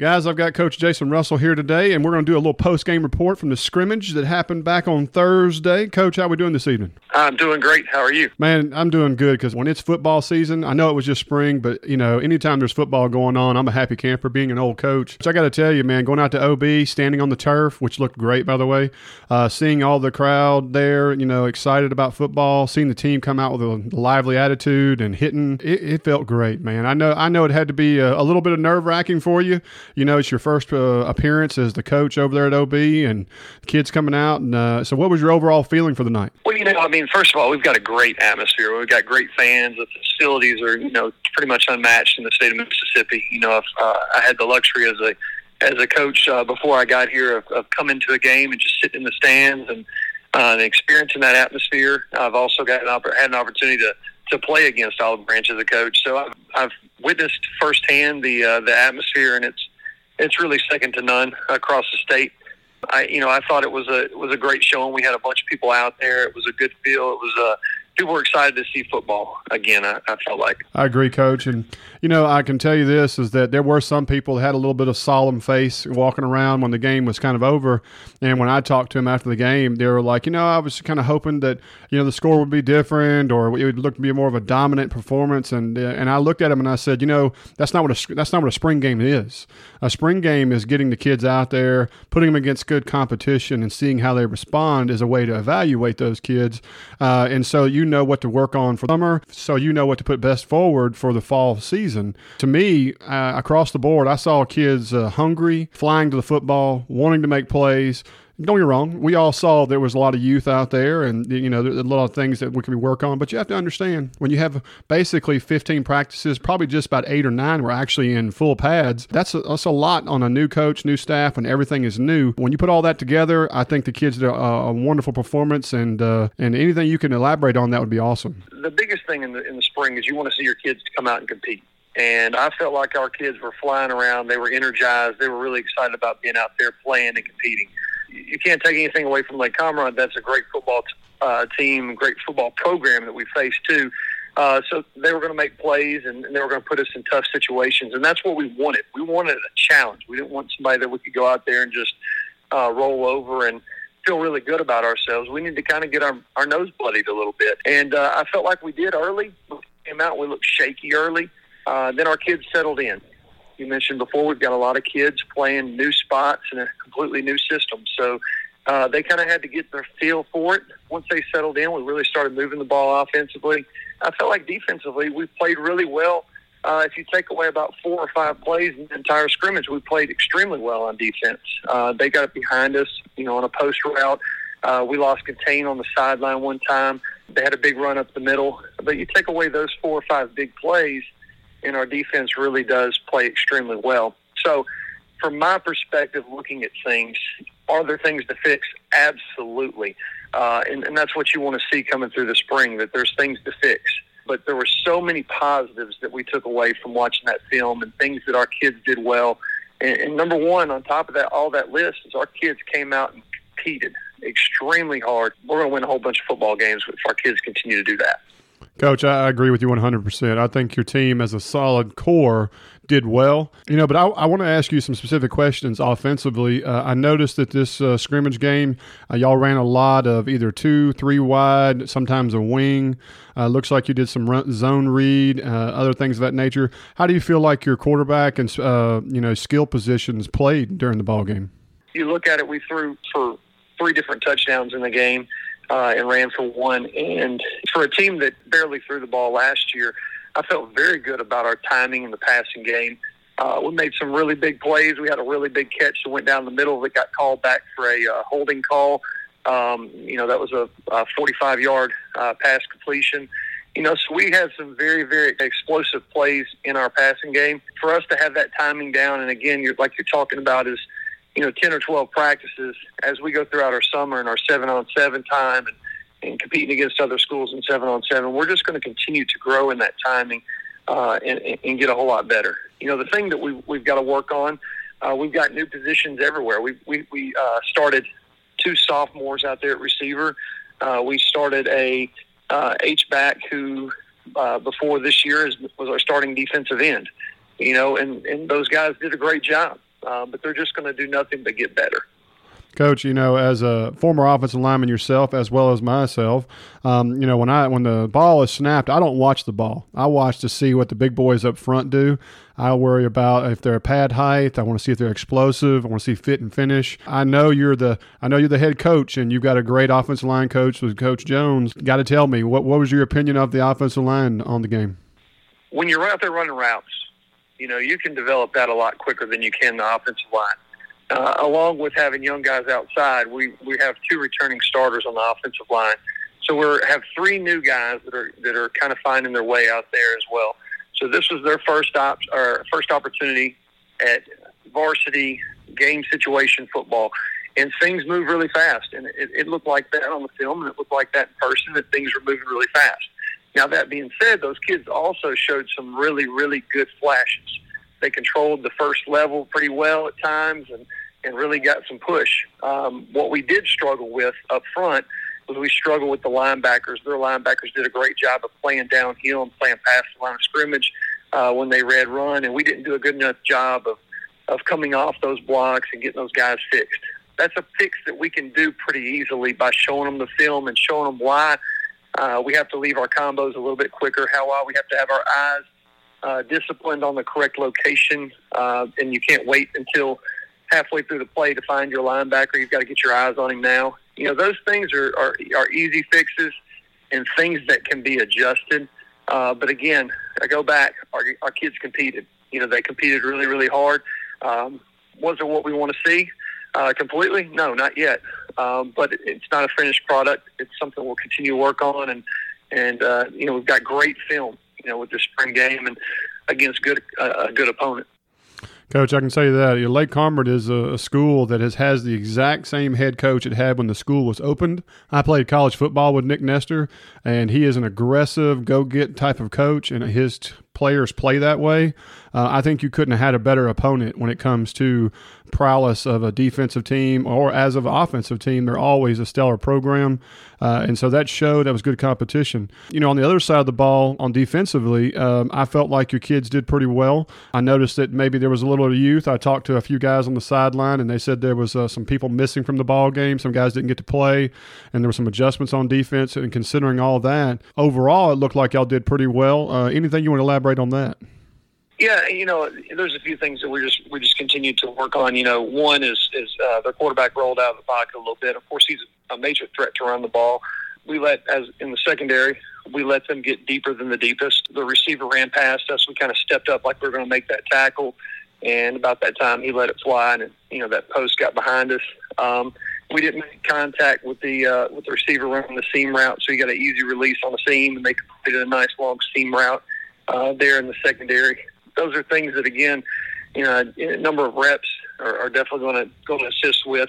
Guys, I've got Coach Jason Russell here today, and we're going to do a little post game report from the scrimmage that happened back on Thursday. Coach, how are we doing this evening? I'm doing great. How are you? Man, I'm doing good because when it's football season, I know it was just spring, but you know, anytime there's football going on, I'm a happy camper being an old coach. So I got to tell you, man, going out to OB, standing on the turf, which looked great, by the way, uh, seeing all the crowd there, you know, excited about football, seeing the team come out with a lively attitude and hitting, it, it felt great, man. I know, I know it had to be a, a little bit of nerve wracking for you you know, it's your first uh, appearance as the coach over there at OB, and kids coming out. And uh, so, what was your overall feeling for the night? Well, you know, I mean, first of all, we've got a great atmosphere. We've got great fans. The facilities are, you know, pretty much unmatched in the state of Mississippi. You know, uh, I had the luxury as a as a coach uh, before I got here of, of coming to a game and just sitting in the stands and, uh, and experiencing that atmosphere. I've also got an opp- had an opportunity to to play against Olive Branch as a coach. So I've, I've witnessed firsthand the uh, the atmosphere, and it's it's really second to none across the state. I, you know, I thought it was a it was a great showing. We had a bunch of people out there. It was a good feel. It was a people were excited to see football again. I, I, felt like I agree, Coach. And you know, I can tell you this is that there were some people that had a little bit of solemn face walking around when the game was kind of over. And when I talked to them after the game, they were like, you know, I was kind of hoping that you know the score would be different or it would look to be more of a dominant performance. And uh, and I looked at them and I said, you know, that's not what a that's not what a spring game is. A spring game is getting the kids out there, putting them against good competition, and seeing how they respond is a way to evaluate those kids. Uh, and so you know what to work on for summer, so you know what to put best forward for the fall season. To me, uh, across the board, I saw kids uh, hungry, flying to the football, wanting to make plays don't get wrong. We all saw there was a lot of youth out there, and you know, a lot of things that we can work on. But you have to understand when you have basically 15 practices, probably just about eight or nine were actually in full pads. That's a, that's a lot on a new coach, new staff, and everything is new. When you put all that together, I think the kids did a, a wonderful performance, and uh, and anything you can elaborate on that would be awesome. The biggest thing in the in the spring is you want to see your kids come out and compete. And I felt like our kids were flying around. They were energized. They were really excited about being out there playing and competing you can't take anything away from Lake Cormorant. That's a great football uh, team, great football program that we faced too. Uh, so they were going to make plays and, and they were going to put us in tough situations, and that's what we wanted. We wanted a challenge. We didn't want somebody that we could go out there and just uh, roll over and feel really good about ourselves. We need to kind of get our, our nose bloodied a little bit, and uh, I felt like we did early. We came out, we looked shaky early. Uh, then our kids settled in you mentioned before, we've got a lot of kids playing new spots in a completely new system. So uh, they kind of had to get their feel for it. Once they settled in, we really started moving the ball offensively. I felt like defensively, we played really well. Uh, if you take away about four or five plays in the entire scrimmage, we played extremely well on defense. Uh, they got it behind us, you know, on a post route. Uh, we lost contain on the sideline one time. They had a big run up the middle. But you take away those four or five big plays, and our defense really does play extremely well. So, from my perspective, looking at things, are there things to fix? Absolutely. Uh, and, and that's what you want to see coming through the spring, that there's things to fix. But there were so many positives that we took away from watching that film and things that our kids did well. And, and number one, on top of that, all that list is our kids came out and competed extremely hard. We're going to win a whole bunch of football games if our kids continue to do that. Coach, I agree with you 100%. I think your team as a solid core did well. You know, but I, I want to ask you some specific questions offensively. Uh, I noticed that this uh, scrimmage game, uh, y'all ran a lot of either two, three wide, sometimes a wing. Uh, looks like you did some run, zone read, uh, other things of that nature. How do you feel like your quarterback and uh, you know skill positions played during the ball game? You look at it, we threw for three different touchdowns in the game and ran for one. And for a team that barely threw the ball last year, I felt very good about our timing in the passing game. Uh, we made some really big plays. We had a really big catch that went down the middle that got called back for a uh, holding call. Um, you know, that was a, a 45 yard uh, pass completion. You know, so we had some very, very explosive plays in our passing game. For us to have that timing down, and again, you're, like you're talking about, is you know, 10 or 12 practices as we go throughout our summer and our seven on seven time and, and competing against other schools in seven on seven, we're just going to continue to grow in that timing uh, and, and get a whole lot better. You know, the thing that we, we've got to work on, uh, we've got new positions everywhere. We, we, we uh, started two sophomores out there at receiver. Uh, we started a uh, H-back who uh, before this year is, was our starting defensive end. You know, and, and those guys did a great job but they're just going to do nothing but get better. Coach, you know, as a former offensive lineman yourself, as well as myself, um, you know, when I when the ball is snapped, I don't watch the ball. I watch to see what the big boys up front do. I worry about if they're pad height. I want to see if they're explosive. I want to see fit and finish. I know you're the I know you're the head coach, and you've got a great offensive line coach with Coach Jones. Got to tell me what what was your opinion of the offensive line on the game? When you're out there running routes, you know you can develop that a lot quicker than you can the offensive line uh, along with having young guys outside, we, we have two returning starters on the offensive line. So we have three new guys that are that are kind of finding their way out there as well. So this was their first op or first opportunity at varsity game situation football, and things move really fast. And it, it looked like that on the film, and it looked like that in person. That things were moving really fast. Now that being said, those kids also showed some really really good flashes. They controlled the first level pretty well at times, and and really got some push. Um, what we did struggle with up front was we struggled with the linebackers. Their linebackers did a great job of playing downhill and playing past the line of scrimmage uh, when they read run, and we didn't do a good enough job of of coming off those blocks and getting those guys fixed. That's a fix that we can do pretty easily by showing them the film and showing them why uh, we have to leave our combos a little bit quicker, how why we have to have our eyes uh, disciplined on the correct location, uh, and you can't wait until halfway through the play to find your linebacker. You've got to get your eyes on him now. You know, those things are, are, are easy fixes and things that can be adjusted. Uh, but again, I go back, our, our kids competed. You know, they competed really, really hard. Um, was it what we want to see uh, completely? No, not yet. Um, but it, it's not a finished product. It's something we'll continue to work on. And, and uh, you know, we've got great film, you know, with the spring game and against good, uh, a good opponent. Coach, I can tell you that Lake Cormorant is a, a, school that has, has the exact same head coach it had when the school was opened. I played college football with Nick Nestor, and he is an aggressive, go get type of coach, and his t- players play that way. Uh, I think you couldn't have had a better opponent when it comes to prowess of a defensive team or as of an offensive team. They're always a stellar program. Uh, and so that showed that was good competition. You know, on the other side of the ball, on defensively, um, I felt like your kids did pretty well. I noticed that maybe there was a little of youth. I talked to a few guys on the sideline, and they said there was uh, some people missing from the ball game. Some guys didn't get to play, and there were some adjustments on defense. And considering all that, overall, it looked like y'all did pretty well. Uh, anything you want to elaborate on that? Yeah, you know, there's a few things that we just we just continue to work on. You know, one is is uh, their quarterback rolled out of the pocket a little bit. Of course, he's a major threat to run the ball. We let as in the secondary, we let them get deeper than the deepest. The receiver ran past us. We kind of stepped up like we were going to make that tackle, and about that time he let it fly, and you know that post got behind us. Um, we didn't make contact with the uh, with the receiver running the seam route, so he got an easy release on the seam, and they completed a nice long seam route uh, there in the secondary those are things that again, you know, a number of reps are, are definitely going to going to assist with.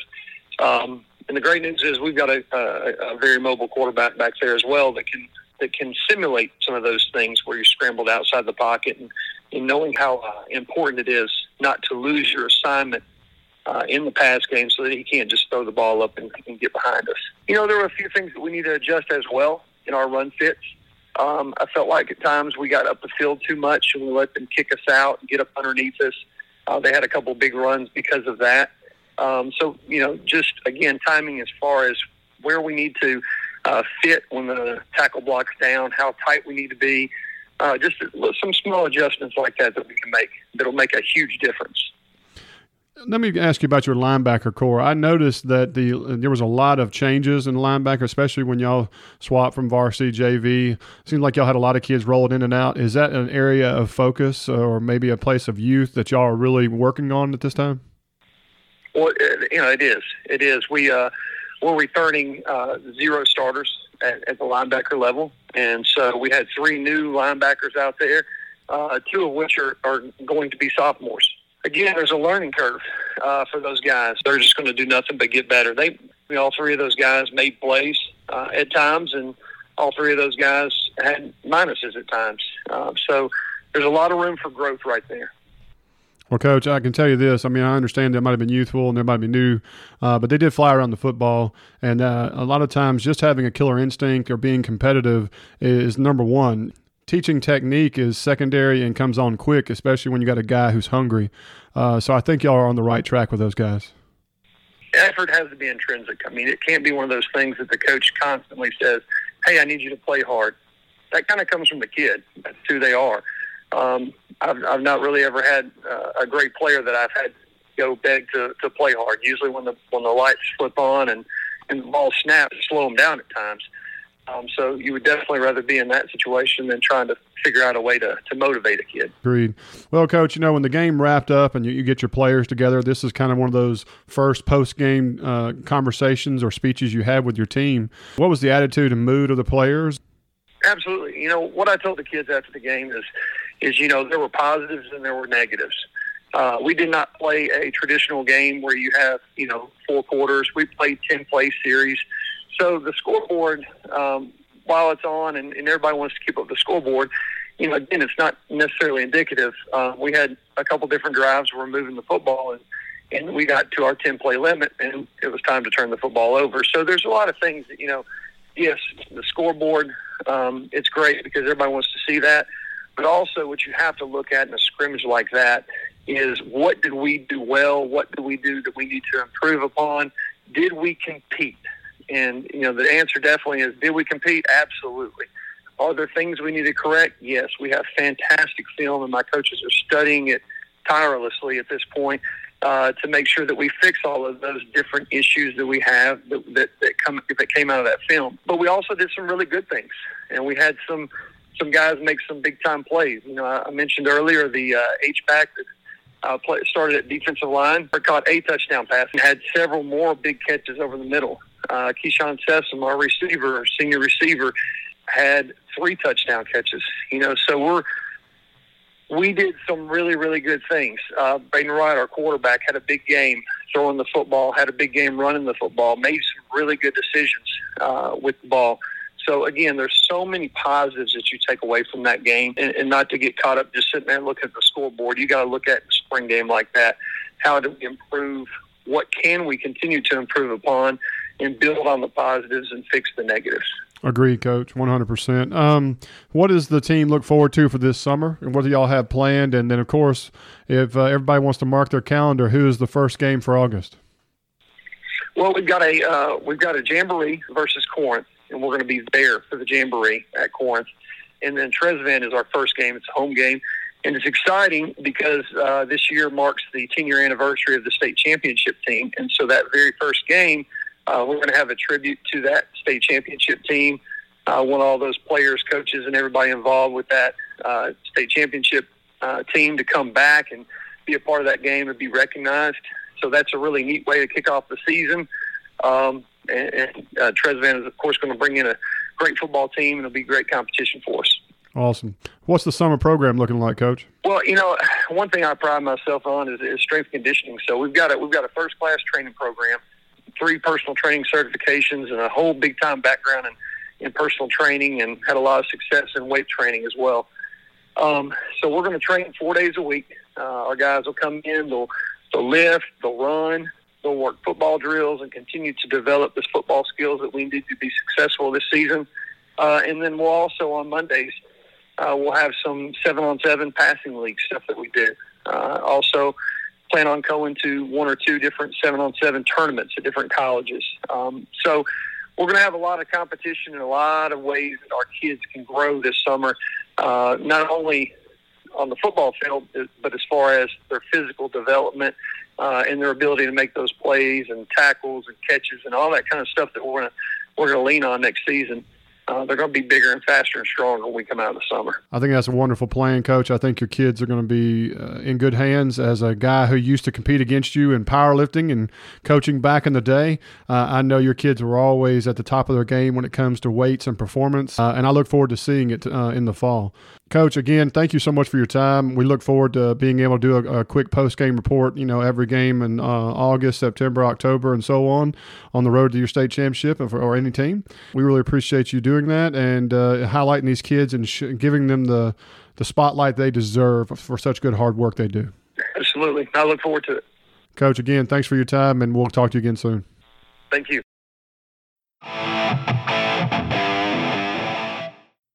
Um, and the great news is we've got a, a, a very mobile quarterback back there as well that can that can simulate some of those things where you're scrambled outside the pocket and, and knowing how uh, important it is not to lose your assignment uh, in the pass game so that he can't just throw the ball up and, and get behind us. You know, there were a few things that we need to adjust as well in our run fits. Um, I felt like at times we got up the field too much and we let them kick us out and get up underneath us. Uh, they had a couple big runs because of that. Um, so, you know, just again, timing as far as where we need to uh, fit when the tackle block's down, how tight we need to be, uh, just some small adjustments like that that we can make that'll make a huge difference. Let me ask you about your linebacker core. I noticed that the there was a lot of changes in linebacker, especially when y'all swapped from varsity JV. It seems like y'all had a lot of kids rolling in and out. Is that an area of focus or maybe a place of youth that y'all are really working on at this time? Well, you know, it is. It is. We uh, we're returning uh, zero starters at, at, the linebacker level, and so we had three new linebackers out there, uh, two of which are, are going to be sophomores again, there's a learning curve uh, for those guys. They're just going to do nothing but get better. They, you know, all three of those guys made plays uh, at times, and all three of those guys had minuses at times. Uh, so there's a lot of room for growth right there. Well, Coach, I can tell you this. I mean, I understand that might have been youthful and they might be new, uh, but they did fly around the football. And uh, a lot of times, just having a killer instinct or being competitive is number one teaching technique is secondary and comes on quick, especially when you got a guy who's hungry. Uh, so I think y'all are on the right track with those guys. Effort has to be intrinsic. I mean, it can't be one of those things that the coach constantly says, "Hey, I need you to play hard." That kind of comes from the kid. That's who they are. Um, I've, I've not really ever had uh, a great player that I've had go beg to, to play hard. Usually, when the when the lights flip on and and the ball snaps, slow them down at times. Um, so you would definitely rather be in that situation than trying to figure out a way to, to motivate a kid. Agreed. Well, coach, you know when the game wrapped up and you, you get your players together, this is kind of one of those first post game uh, conversations or speeches you have with your team. What was the attitude and mood of the players? Absolutely. You know what I told the kids after the game is, is you know there were positives and there were negatives. Uh, we did not play a traditional game where you have you know four quarters. We played ten play series. So the scoreboard, um, while it's on and, and everybody wants to keep up the scoreboard, you know, again, it's not necessarily indicative. Uh, we had a couple different drives where we're moving the football and, and we got to our 10 play limit and it was time to turn the football over. So there's a lot of things that, you know, yes, the scoreboard, um, it's great because everybody wants to see that. But also what you have to look at in a scrimmage like that is what did we do well? What do we do that we need to improve upon? Did we compete? And, you know, the answer definitely is did we compete? Absolutely. Are there things we need to correct? Yes. We have fantastic film, and my coaches are studying it tirelessly at this point uh, to make sure that we fix all of those different issues that we have that, that, that, come, that came out of that film. But we also did some really good things, and we had some some guys make some big time plays. You know, I mentioned earlier the uh, H back uh, play, started at defensive line, caught a touchdown pass, and had several more big catches over the middle. Uh, Keyshawn Sessom, our receiver, our senior receiver, had three touchdown catches. You know, so we're we did some really really good things. Uh, Braden Wright, our quarterback, had a big game throwing the football, had a big game running the football, made some really good decisions uh, with the ball. So again, there's so many positives that you take away from that game, and, and not to get caught up just sitting there and looking at the scoreboard. You got to look at a spring game like that. How do we improve? What can we continue to improve upon? and build on the positives and fix the negatives. Agreed, Coach, one hundred percent. Um, what does the team look forward to for this summer, and what do y'all have planned? And then, of course, if uh, everybody wants to mark their calendar, who is the first game for August? Well, we've got a uh, we've got a jamboree versus Corinth, and we're going to be there for the jamboree at Corinth. And then Trezevant is our first game. It's a home game, and it's exciting because uh, this year marks the 10 year anniversary of the state championship team, and so that very first game uh, we're going to have a tribute to that state championship team. I uh, want all those players, coaches, and everybody involved with that uh, state championship uh, team to come back and be a part of that game and be recognized. So that's a really neat way to kick off the season. Um, and and uh, Trezevant is, of course, going to bring in a great football team, and it'll be great competition for us. Awesome. What's the summer program looking like, Coach? Well, you know, one thing I pride myself on is, is strength conditioning. So we've got a we've got a first class training program three personal training certifications and a whole big time background in, in personal training and had a lot of success in weight training as well. Um, so we're going to train four days a week. Uh, our guys will come in, they'll, they'll lift, they'll run, work football drills and continue to develop the football skills that we need to be successful this season. Uh, and then we'll also on Mondays, uh, we'll have some seven on seven passing league stuff that we did. Uh, also, plan on going to one or two different seven on seven tournaments at different colleges. Um, so we're going to have a lot of competition and a lot of ways that our kids can grow this summer, uh, not only on the football field, but as far as their physical development uh, and their ability to make those plays and tackles and catches and all that kind of stuff that we're going to we're to lean on next season uh, they're going to be bigger and faster and stronger when we come out in the summer. I think that's a wonderful plan, Coach. I think your kids are going to be uh, in good hands. As a guy who used to compete against you in powerlifting and coaching back in the day, uh, I know your kids were always at the top of their game when it comes to weights and performance, uh, and I look forward to seeing it uh, in the fall. Coach, again, thank you so much for your time. We look forward to being able to do a, a quick post game report, you know, every game in uh, August, September, October, and so on on the road to your state championship or, or any team. We really appreciate you doing that and uh, highlighting these kids and sh- giving them the, the spotlight they deserve for such good hard work they do. Absolutely. I look forward to it. Coach, again, thanks for your time, and we'll talk to you again soon. Thank you.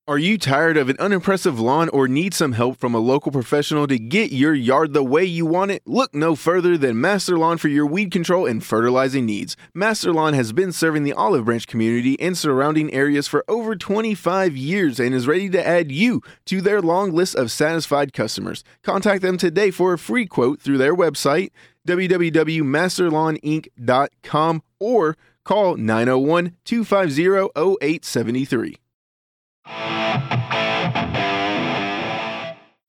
Are you tired of an unimpressive lawn or need some help from a local professional to get your yard the way you want it? Look no further than Master Lawn for your weed control and fertilizing needs. Master Lawn has been serving the Olive Branch community and surrounding areas for over 25 years and is ready to add you to their long list of satisfied customers. Contact them today for a free quote through their website, www.masterlawninc.com, or call 901 250 0873. Thank you.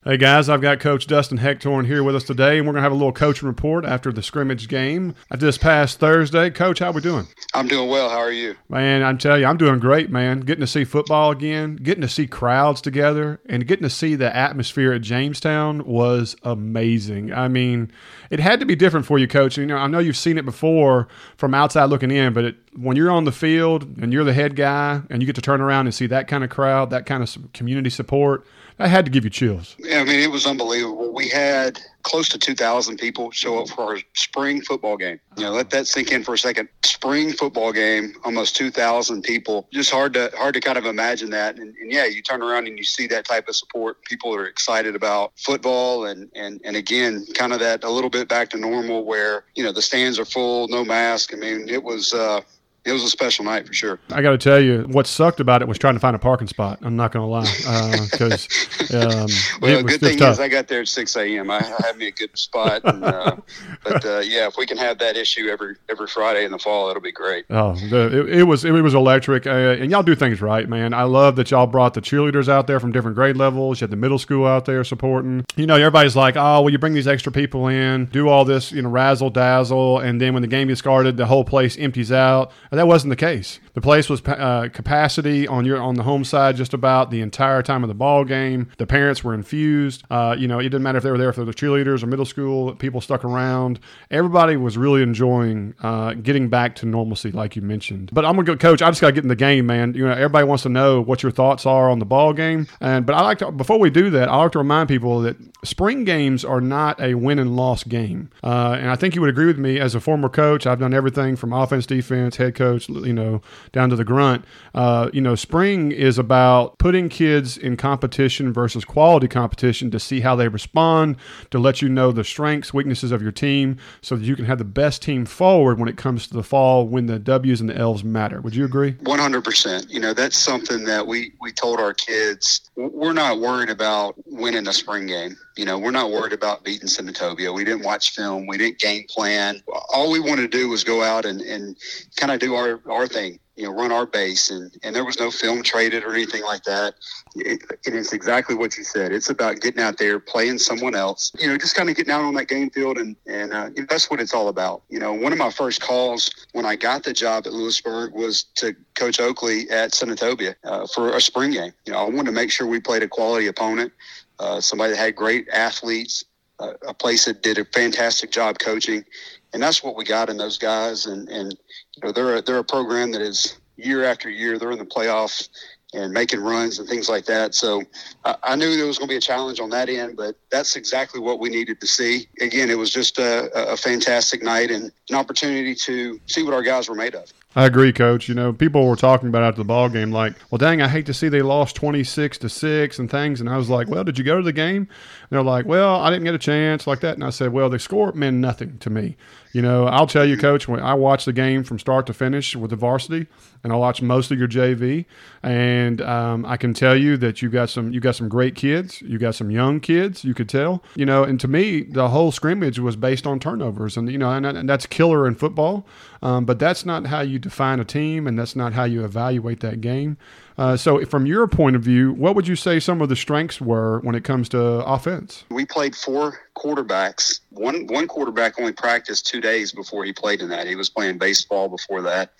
Hey guys, I've got Coach Dustin Hectorn here with us today, and we're gonna have a little coaching report after the scrimmage game this past Thursday. Coach, how we doing? I'm doing well. How are you? Man, I'm telling you, I'm doing great, man. Getting to see football again, getting to see crowds together, and getting to see the atmosphere at Jamestown was amazing. I mean, it had to be different for you, Coach. You know, I know you've seen it before from outside looking in, but it, when you're on the field and you're the head guy, and you get to turn around and see that kind of crowd, that kind of community support I had to give you chills. Yeah, I mean, it was unbelievable. We had close to 2,000 people show up for our spring football game. You know, let that sink in for a second. Spring football game, almost 2,000 people. Just hard to hard to kind of imagine that. And, and, yeah, you turn around and you see that type of support. People are excited about football, and and and again, kind of that a little bit back to normal where you know the stands are full, no mask. I mean, it was. Uh, it was a special night for sure. I got to tell you, what sucked about it was trying to find a parking spot. I'm not going to lie, because uh, um, well, good thing tough. is I got there at 6 a.m. I, I had me a good spot, and, uh, but uh, yeah, if we can have that issue every every Friday in the fall, it'll be great. Oh, the, it, it, was it was electric, uh, and y'all do things right, man. I love that y'all brought the cheerleaders out there from different grade levels. You had the middle school out there supporting. You know, everybody's like, oh, well, you bring these extra people in, do all this, you know, razzle dazzle, and then when the game gets started, the whole place empties out. And that wasn't the case. The place was uh, capacity on your on the home side just about the entire time of the ball game. The parents were infused. Uh, you know, it didn't matter if they were there for the cheerleaders or middle school. People stuck around. Everybody was really enjoying uh, getting back to normalcy, like you mentioned. But I'm gonna go, coach. I just gotta get in the game, man. You know, everybody wants to know what your thoughts are on the ball game. And but I like to before we do that, I like to remind people that spring games are not a win and loss game. Uh, and I think you would agree with me as a former coach. I've done everything from offense, defense, head coach, you know, down to the grunt. Uh, you know, spring is about putting kids in competition versus quality competition to see how they respond, to let you know the strengths, weaknesses of your team, so that you can have the best team forward when it comes to the fall when the W's and the L's matter. Would you agree? 100%. You know, that's something that we, we told our kids. We're not worried about winning a spring game. You know, we're not worried about beating Senatobia. We didn't watch film. We didn't game plan. All we wanted to do was go out and, and kind of do our, our thing, you know, run our base. And, and there was no film traded or anything like that. It, it is exactly what you said. It's about getting out there, playing someone else, you know, just kind of getting out on that game field. And, and uh, that's what it's all about. You know, one of my first calls when I got the job at Lewisburg was to Coach Oakley at Senatobia uh, for a spring game. You know, I wanted to make sure we played a quality opponent somebody that had great athletes, uh, a place that did a fantastic job coaching, and that's what we got in those guys. And and you know they're a, they're a program that is year after year they're in the playoffs and making runs and things like that. So I, I knew there was going to be a challenge on that end, but that's exactly what we needed to see. Again, it was just a, a fantastic night and an opportunity to see what our guys were made of. I agree, Coach. You know, people were talking about after the ball game, like, "Well, dang, I hate to see they lost twenty six to six and things." And I was like, "Well, did you go to the game?" They're like, "Well, I didn't get a chance like that." And I said, "Well, the score meant nothing to me. You know, I'll tell you, Coach, when I watched the game from start to finish with the varsity, and I watched most of your JV, and um, I can tell you that you got some you got some great kids, you got some young kids. You could tell, you know, and to me, the whole scrimmage was based on turnovers, and you know, and, and that's killer in football. Um, but that's not how you define a team, and that's not how you evaluate that game. Uh, so, from your point of view, what would you say some of the strengths were when it comes to offense? We played four quarterbacks. One one quarterback only practiced two days before he played in that. He was playing baseball before that.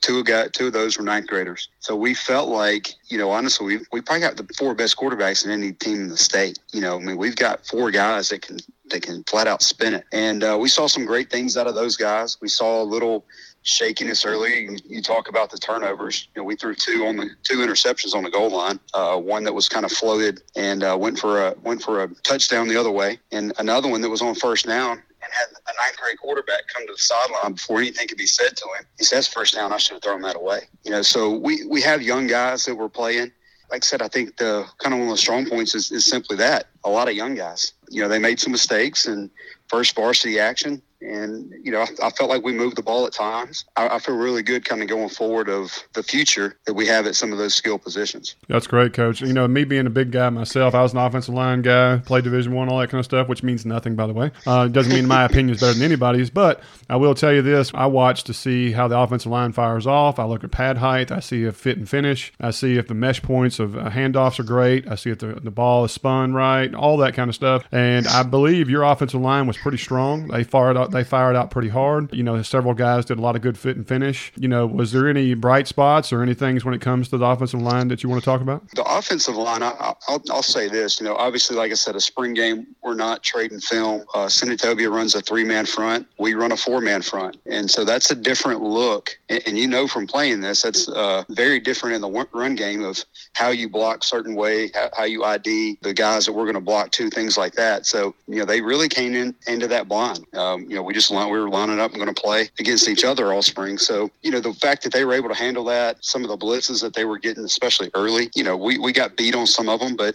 Two got two of those were ninth graders. So we felt like, you know, honestly, we we probably got the four best quarterbacks in any team in the state. You know, I mean, we've got four guys that can they can flat out spin it. And uh, we saw some great things out of those guys. We saw a little shakiness early. You, talk about the turnovers. You know, we threw two on the two interceptions on the goal line. Uh, one that was kind of floated and uh, went for a went for a touchdown the other way, and another one that was on first down and had a ninth grade quarterback come to the sideline before anything could be said to him. He says first down. I should have thrown that away. You know, so we we have young guys that were playing like I said, I think the kind of one of the strong points is, is simply that a lot of young guys. You know, they made some mistakes and first varsity action. And, you know, I, I felt like we moved the ball at times. I, I, feel really good kind of going forward of the future that we have at some of those skill positions. That's great, coach. You know, me being a big guy myself, I was an offensive line guy, played Division One, all that kind of stuff, which means nothing, by the way. Uh, doesn't mean my opinion is better than anybody's, but I will tell you this: I watch to see how the offensive line fires off. I look at pad height. I see if fit and finish. I see if the mesh points of uh, handoffs are great. I see if the, the ball is spun right, all that kind of stuff. And I believe your offensive line was pretty strong. They fired out. They fired out pretty hard. You know, several guys did a lot of good fit and finish. You know, was there any bright spots or any things when it comes to the offensive line that you want to talk about? The offensive line, I, will I'll say this. You know, obviously, like I said, a spring game, we're not trading film. Uh, Senatobia runs a three man front. We run a four man front, and so that's a different look. And, and you know from playing this, that's uh, very different in the run game of how you block certain way, how, how you ID the guys that we're going to block two, things like that. So you know, they really came in into that blind. Um, you know, we just we were lining up and going to play against each other all spring. So, you know, the fact that they were able to handle that, some of the blitzes that they were getting, especially early, you know, we, we got beat on some of them, but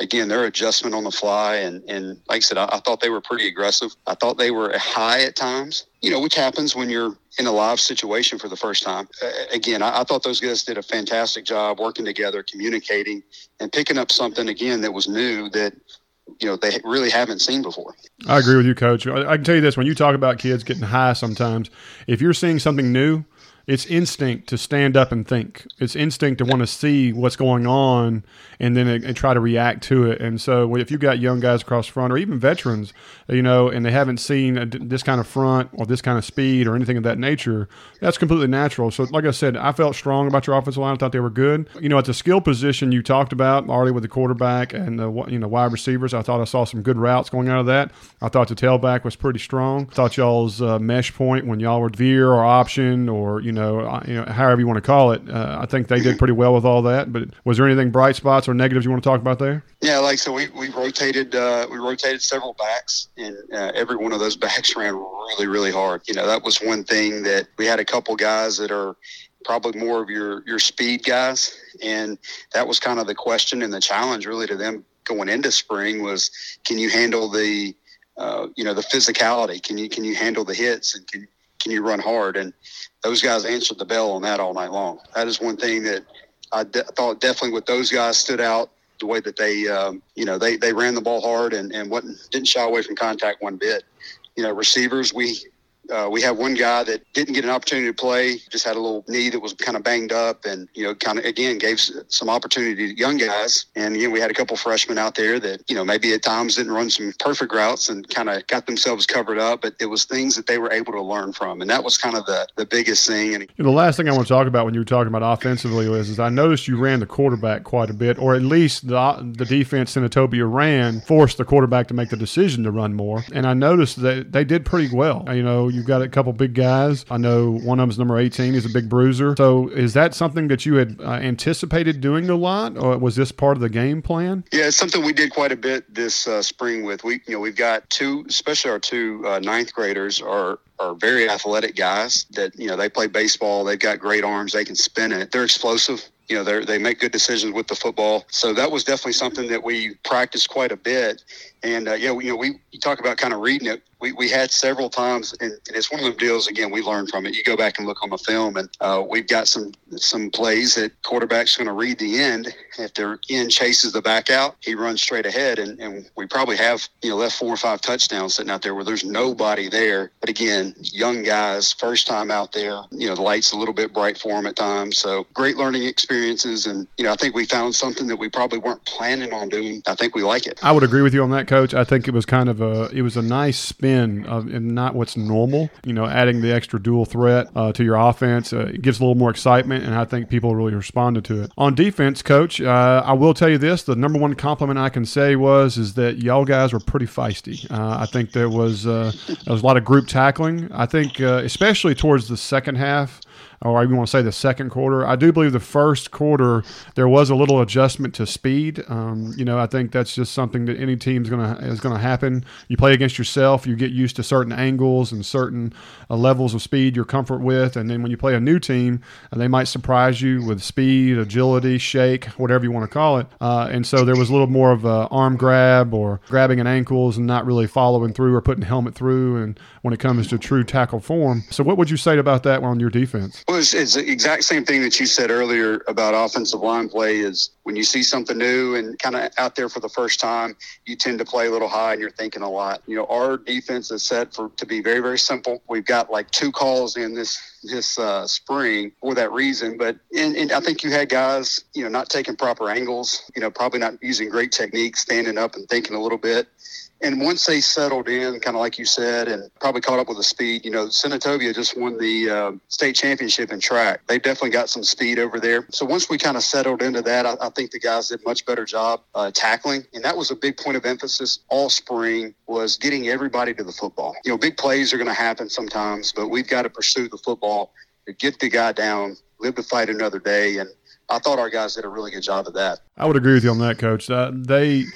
again, their adjustment on the fly. And, and like I said, I, I thought they were pretty aggressive. I thought they were high at times, you know, which happens when you're in a live situation for the first time. Uh, again, I, I, thought those guys did a fantastic job working together, communicating, and picking up something again that was new that you know they really haven't seen before. I agree with you, Coach. I, can tell you this: when you talk about kids getting high, sometimes if you're seeing something new, it's instinct to stand up and think. It's instinct to want to see what's going on and then and try to react to it. And so if you've got young guys across front or even veterans, you know, and they haven't seen this kind of front or this kind of speed or anything of that nature, that's completely natural. So like I said, I felt strong about your offensive line. I thought they were good. You know, at the skill position you talked about already with the quarterback and the you know wide receivers, I thought I saw some good routes going out of that. I thought the tailback was pretty strong. I thought y'all's uh, mesh point when y'all were veer or option or you know, uh, you know however you want to call it, uh, I think they did pretty well with all that. But was there anything bright spots or negatives you want to talk about there? Yeah, like so we, we rotated uh, we rotated several backs and uh, every one of those backs ran really really hard. You know that was one thing that we had a couple guys that are probably more of your your speed guys, and that was kind of the question and the challenge really to them going into spring was can you handle the uh, you know the physicality? Can you can you handle the hits and can can you run hard? And those guys answered the bell on that all night long. That is one thing that I de- thought definitely with those guys stood out the way that they, um, you know, they, they ran the ball hard and, and wasn't, didn't shy away from contact one bit. You know, receivers, we uh, we have one guy that didn't get an opportunity to play, just had a little knee that was kind of banged up, and you know, kind of again gave some opportunity to young guys. And you know, we had a couple freshmen out there that you know maybe at times didn't run some perfect routes and kind of got themselves covered up, but it was things that they were able to learn from, and that was kind of the the biggest thing. And the last thing I want to talk about when you were talking about offensively was is I noticed you ran the quarterback quite a bit, or at least the the defense Senatobia ran forced the quarterback to make the decision to run more, and I noticed that they did pretty well. You know, you got a couple big guys. I know one of them's number 18. He's a big bruiser. So is that something that you had uh, anticipated doing a lot, or was this part of the game plan? Yeah, it's something we did quite a bit this uh, spring with. We, you know, we've got two, especially our two uh, ninth graders are are very athletic guys that you know they play baseball. They've got great arms. They can spin it. They're explosive you know they they make good decisions with the football. So that was definitely something that we practiced quite a bit. And uh, yeah, we, you know, we you talk about kind of reading it. We, we had several times, and, and it's one of them deals. Again, we learned from it. You go back and look on the film, and uh, we've got some some plays that quarterback's going to read the end. If their end chases the back out, he runs straight ahead, and, and we probably have you know left four or five touchdowns sitting out there where there's nobody there. But again, young guys, first time out there, you know, the lights a little bit bright for them at times. So great learning experiences, and you know, I think we found something that we probably weren't planning on doing. I think we like it. I would agree with you on that coach. I think it was kind of a it was a nice spin of and not what's normal. You know, adding the extra dual threat uh, to your offense uh, it gives a little more excitement, and I think people really responded to it. On defense, coach, uh, I will tell you this: the number one compliment I can say was is that y'all guys were pretty feisty. Uh, I think there was uh, there was a lot of group tackling. I think uh, especially towards the second half or even want to say the second quarter. I do believe the first quarter there was a little adjustment to speed. Um, you know, I think that's just something that any team's gonna is gonna happen. You play against yourself, you get used to certain angles and certain uh, levels of speed you're comfort with, and then when you play a new team, uh, they might surprise you with speed, agility, shake, whatever you want to call it. Uh, and so there was a little more of a arm grab or grabbing at ankles and not really following through or putting helmet through. And when it comes to true tackle form, so what would you say about that on your defense? Well, it's, it's the exact same thing that you said earlier about offensive line play. Is when you see something new and kind of out there for the first time, you tend to play a little high and you're thinking a lot. You know, our defense is set for to be very very simple. We've got like two calls in this this uh, spring for that reason. But and, and I think you had guys, you know, not taking proper angles, you know, probably not using great techniques, standing up and thinking a little bit. And once they settled in, kind of like you said, and probably caught up with the speed, you know, Senatobia just won the uh, state championship in track. They definitely got some speed over there. So once we kind of settled into that, I, I think the guys did much better job uh, tackling. And that was a big point of emphasis all spring was getting everybody to the football. You know, big plays are going to happen sometimes, but we've got to pursue the football, to get the guy down, live to fight another day. And I thought our guys did a really good job of that. I would agree with you on that, Coach. Uh, they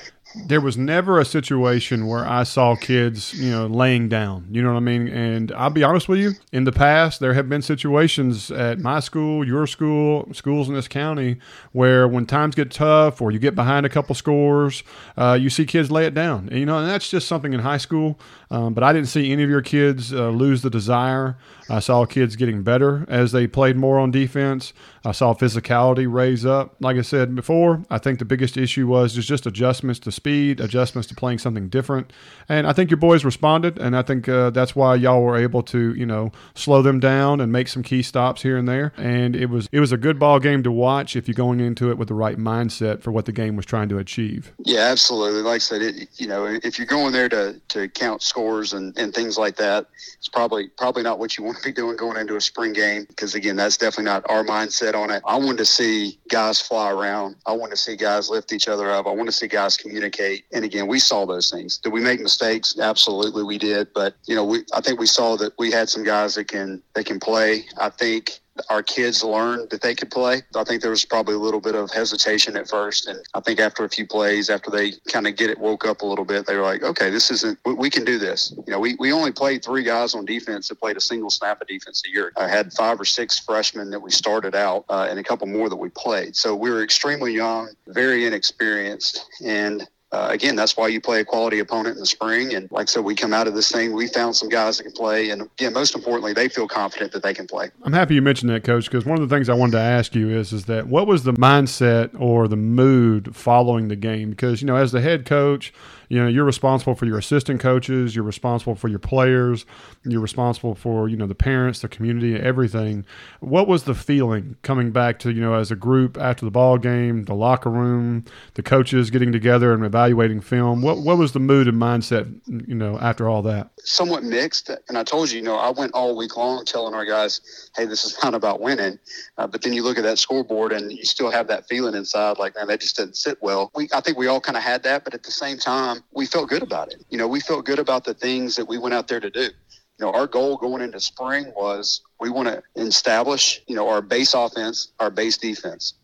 there was never a situation where I saw kids, you know, laying down. You know what I mean? And I'll be honest with you, in the past, there have been situations at my school, your school, schools in this county, where when times get tough or you get behind a couple scores, uh, you see kids lay it down. And, you know, and that's just something in high school. Um, but I didn't see any of your kids uh, lose the desire. I saw kids getting better as they played more on defense. I saw physicality raise up. Like I said before, I think the biggest issue was just, just adjustments to speed, adjustments to playing something different. And I think your boys responded, and I think uh, that's why y'all were able to, you know, slow them down and make some key stops here and there. And it was it was a good ball game to watch if you're going into it with the right mindset for what the game was trying to achieve. Yeah, absolutely. Like I said, it, you know, if you're going there to, to count scores and, and things like that, it's probably probably not what you want to be doing going into a spring game because again, that's definitely not our mindset on it. I wanted to see guys fly around. I want to see guys lift each other up. I want to see guys communicate. And again, we saw those things. Did we make mistakes? Absolutely, we did. But you know, we I think we saw that we had some guys that can that can play. I think our kids learned that they could play. I think there was probably a little bit of hesitation at first, and I think after a few plays, after they kind of get it woke up a little bit, they were like, "Okay, this isn't. We can do this." You know, we, we only played three guys on defense that played a single snap of defense a year. I had five or six freshmen that we started out, uh, and a couple more that we played. So we were extremely young, very inexperienced, and uh, again, that's why you play a quality opponent in the spring. And like I said, we come out of this thing, we found some guys that can play. And again, most importantly, they feel confident that they can play. I'm happy you mentioned that, Coach, because one of the things I wanted to ask you is, is that what was the mindset or the mood following the game? Because, you know, as the head coach, you know you're responsible for your assistant coaches you're responsible for your players you're responsible for you know the parents the community everything. What was the feeling coming back to you know as a group after the ball game the locker room the coaches getting together and evaluating film? What what was the mood and mindset you know after all that? Somewhat mixed and i told you you know i went all week long telling our guys hey this is not about winning. Uh, but then you look at that scoreboard and you still have that feeling inside like man that just didn't sit well. We i think we all kind of had that but at the same time we felt good about it. You know, we felt good about the things that we went out there to do. You know, our goal going into spring was we want to establish, you know, our base offense, our base defense.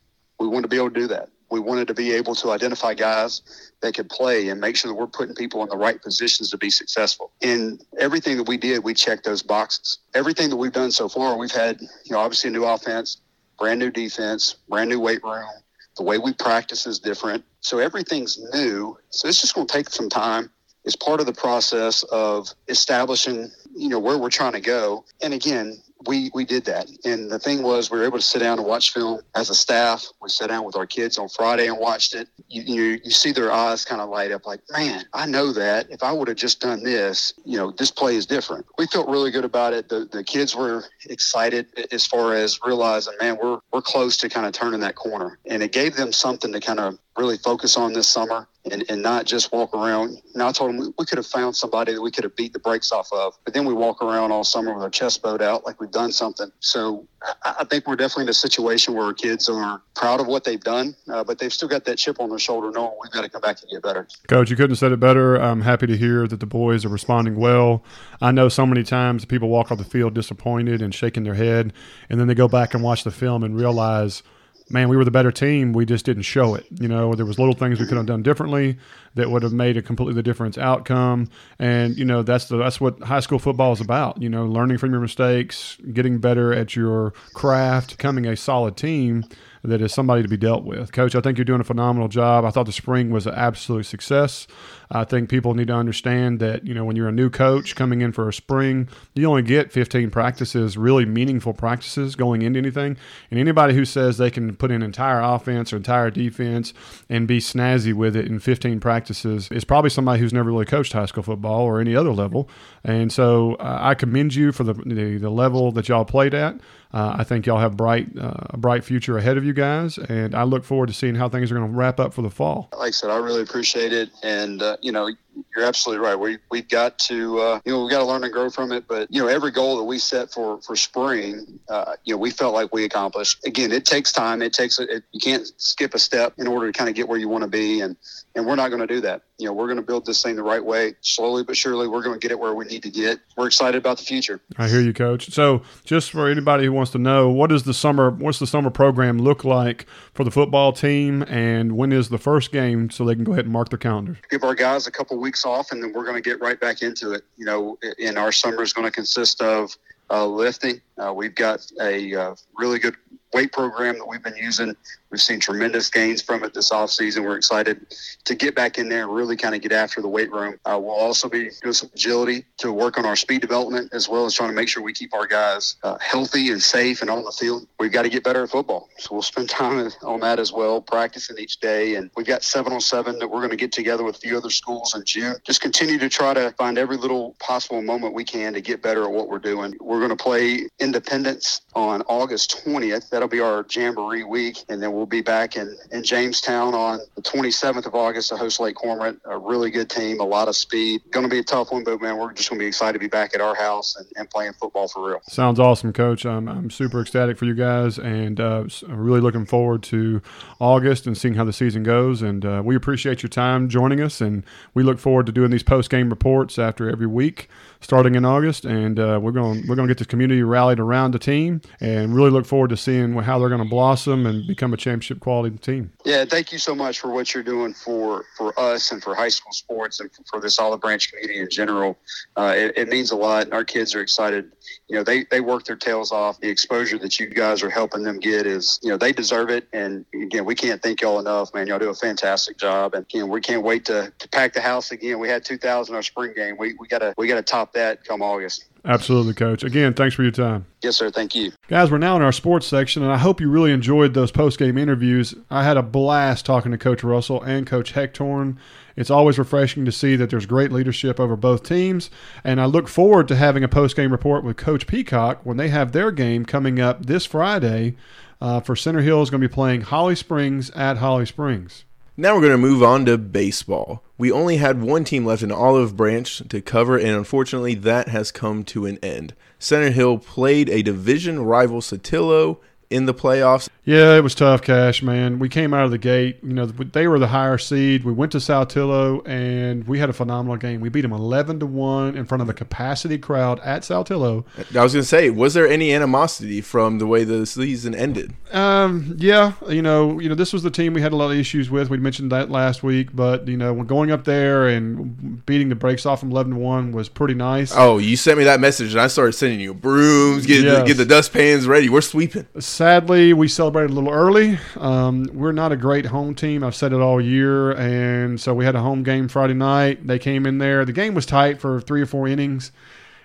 We want to be able to do that. We wanted to be able to identify guys that could play and make sure that we're putting people in the right positions to be successful. In everything that we did, we checked those boxes. Everything that we've done so far, we've had, you know, obviously a new offense, brand new defense, brand new weight room, the way we practice is different. So everything's new. So it's just going to take some time. It's part of the process of establishing, you know, where we're trying to go. And again, we we did that. And the thing was, we were able to sit down and watch film as a staff. We sat down with our kids on Friday and watched it. You you, you see their eyes kind of light up, like, man, I know that if I would have just done this, you know, this play is different. We felt really good about it. The the kids were excited as far as realizing, man, we're we're close to kind of turning that corner, and it gave them something to kind of really focus on this summer. and, and not just walk around. Now I told them we, could have found somebody that we could have beat the brakes off of, but then we walk around all summer with our chest bowed out like we've done something. So I, I think we're definitely in a situation where our kids are proud of what they've done, uh, but they've still got that chip on their shoulder knowing we've got to come back and get better. Coach, you couldn't have said it better. I'm happy to hear that the boys are responding well. I know so many times people walk off the field disappointed and shaking their head, and then they go back and watch the film and realize – man, we were the better team. We just didn't show it. You know, there was little things we could have done differently that would have made a completely different outcome. And you know, that's the that's what high school football is about. You know, learning from your mistakes, getting better at your craft, becoming a solid team that is somebody to be dealt with. Coach, I think you're doing a phenomenal job. I thought the spring was an absolute success. I think people need to understand that, you know, when you're a new coach coming in for a spring, you only get 15 practices, really meaningful practices going into anything. And anybody who says they can put in entire offense or entire defense and be snazzy with it in 15 practices is probably somebody who's never really coached high school football or any other level. And so uh, I commend you for the, the, the level that y'all played at. Uh, I think y'all have bright uh, a bright future ahead of you guys, and I look forward to seeing how things are going to wrap up for the fall. Like I said, I really appreciate it, and uh, you know, you're absolutely right. We we've got to uh, you know we got to learn and grow from it. But you know every goal that we set for for spring, uh, you know we felt like we accomplished. Again, it takes time. It takes it, you can't skip a step in order to kind of get where you want to be, and and we're not going to do that. You know we're going to build this thing the right way, slowly but surely. We're going to get it where we need to get. We're excited about the future. I hear you, Coach. So just for anybody who wants to know, what does the summer what's the summer program look like for the football team, and when is the first game so they can go ahead and mark their calendars? Give our guys a couple weeks off, and then we're going to get right back into it. You know, and our summer is going to consist of uh, lifting. Uh, we've got a uh, really good weight program that we've been using. We've seen tremendous gains from it this offseason. We're excited to get back in there and really kind of get after the weight room. Uh, we'll also be doing some agility to work on our speed development as well as trying to make sure we keep our guys uh, healthy and safe and on the field. We've got to get better at football. So we'll spend time on that as well, practicing each day. And we've got seven on seven that we're going to get together with a few other schools in June. Just continue to try to find every little possible moment we can to get better at what we're doing. We're going to play Independence on August 20th. That'll be our Jamboree week. And then we'll be back in, in Jamestown on the 27th of August to host Lake Cormorant. A really good team, a lot of speed. Going to be a tough one, but man, we're just going to be excited to be back at our house and, and playing football for real. Sounds awesome, Coach. I'm, I'm super ecstatic for you guys and uh, I'm really looking forward to August and seeing how the season goes. And uh, we appreciate your time joining us, and we look forward to doing these post game reports after every week starting in August, and uh, we're going we're going to get this community rallied around the team, and really look forward to seeing how they're going to blossom and become a championship quality team. Yeah, thank you so much for what you're doing for for us and for high school sports and for, for this Olive Branch community in general. Uh, it, it means a lot, and our kids are excited you know they they work their tails off. The exposure that you guys are helping them get is you know they deserve it. And again, we can't thank y'all enough, man. Y'all do a fantastic job, and again, we can't wait to, to pack the house again. We had 2,000 our spring game. We we gotta we gotta top that come August. Absolutely, Coach. Again, thanks for your time. Yes, sir. Thank you. Guys, we're now in our sports section, and I hope you really enjoyed those post game interviews. I had a blast talking to Coach Russell and Coach Hectorn. It's always refreshing to see that there's great leadership over both teams, and I look forward to having a post game report with Coach Peacock when they have their game coming up this Friday. Uh, for Center Hill is going to be playing Holly Springs at Holly Springs. Now we're going to move on to baseball. We only had one team left in Olive Branch to cover, and unfortunately, that has come to an end. Center Hill played a division rival Saltillo in the playoffs. Yeah, it was tough, Cash, man. We came out of the gate. You know, they were the higher seed. We went to Saltillo, and we had a phenomenal game. We beat them 11 to 1 in front of a capacity crowd at Saltillo. I was going to say, was there any animosity from the way the season ended? Um, yeah, you know, you know, this was the team we had a lot of issues with. We mentioned that last week, but you know, going up there and beating the brakes off from 11 to 1 was pretty nice. Oh, you sent me that message, and I started sending you brooms, get, yes. the, get the dustpans ready. We're sweeping. Sadly, we celebrated a little early. Um, we're not a great home team. I've said it all year, and so we had a home game Friday night. They came in there. The game was tight for three or four innings,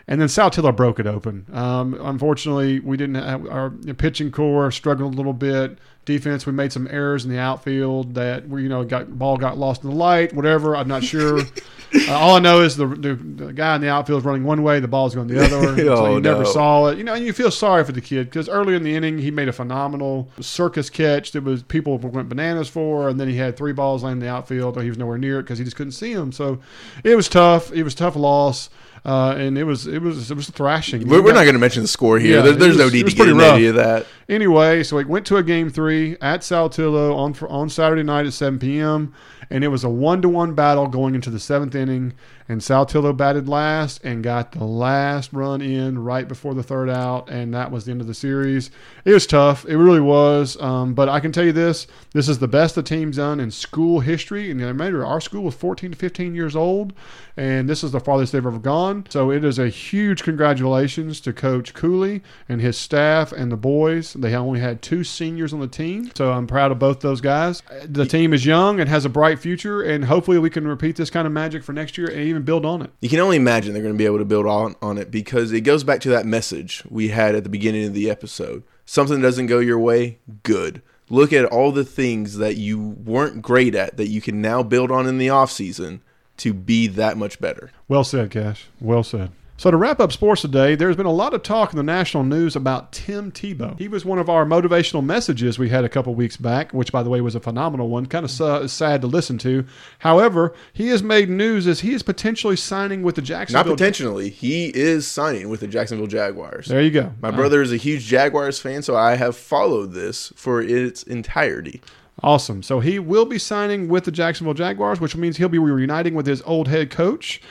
And then South Saltillo broke it open. Um, unfortunately, we didn't have our pitching core struggled a little bit. Defense, we made some errors in the outfield that we, you know, got ball got lost in the light, whatever. I'm not sure. uh, all I know is the, the, the guy in the outfield is running one way, the ball's going the other. so Oh, you never saw it. You know, and you feel sorry for the kid because early in the inning he made a phenomenal circus catch that was people went bananas for, and then he had three balls landing in the outfield, or he was nowhere near it because he just couldn't see them. So it was tough. It was a tough loss. Uh, and it was it was it was a thrashing. We're, we're not going to mention the score here. Yeah, there, there's no was- it need to get into rough. any of that. Anyway, so we went to a game three at Saltillo on on Saturday night at 7 p.m. and it was a one to one battle going into the seventh inning. And Saltillo batted last and got the last run in right before the third out, and that was the end of the series. It was tough, it really was. Um, but I can tell you this: this is the best the team's done in school history. And remember, our school was 14 to 15 years old, and this is the farthest they've ever gone. So it is a huge congratulations to Coach Cooley and his staff and the boys. They only had two seniors on the team, so I'm proud of both those guys. The team is young and has a bright future, and hopefully we can repeat this kind of magic for next year and even build on it. You can only imagine they're going to be able to build on, on it because it goes back to that message we had at the beginning of the episode. Something doesn't go your way, good. Look at all the things that you weren't great at that you can now build on in the offseason to be that much better. Well said, Cash. Well said. So to wrap up sports today, there's been a lot of talk in the national news about Tim Tebow. He was one of our motivational messages we had a couple weeks back, which, by the way, was a phenomenal one. Kind of sa- sad to listen to. However, he has made news as he is potentially signing with the Jacksonville. Not potentially, he is signing with the Jacksonville Jaguars. There you go. My brother is a huge Jaguars fan, so I have followed this for its entirety. Awesome. So he will be signing with the Jacksonville Jaguars, which means he'll be reuniting with his old head coach,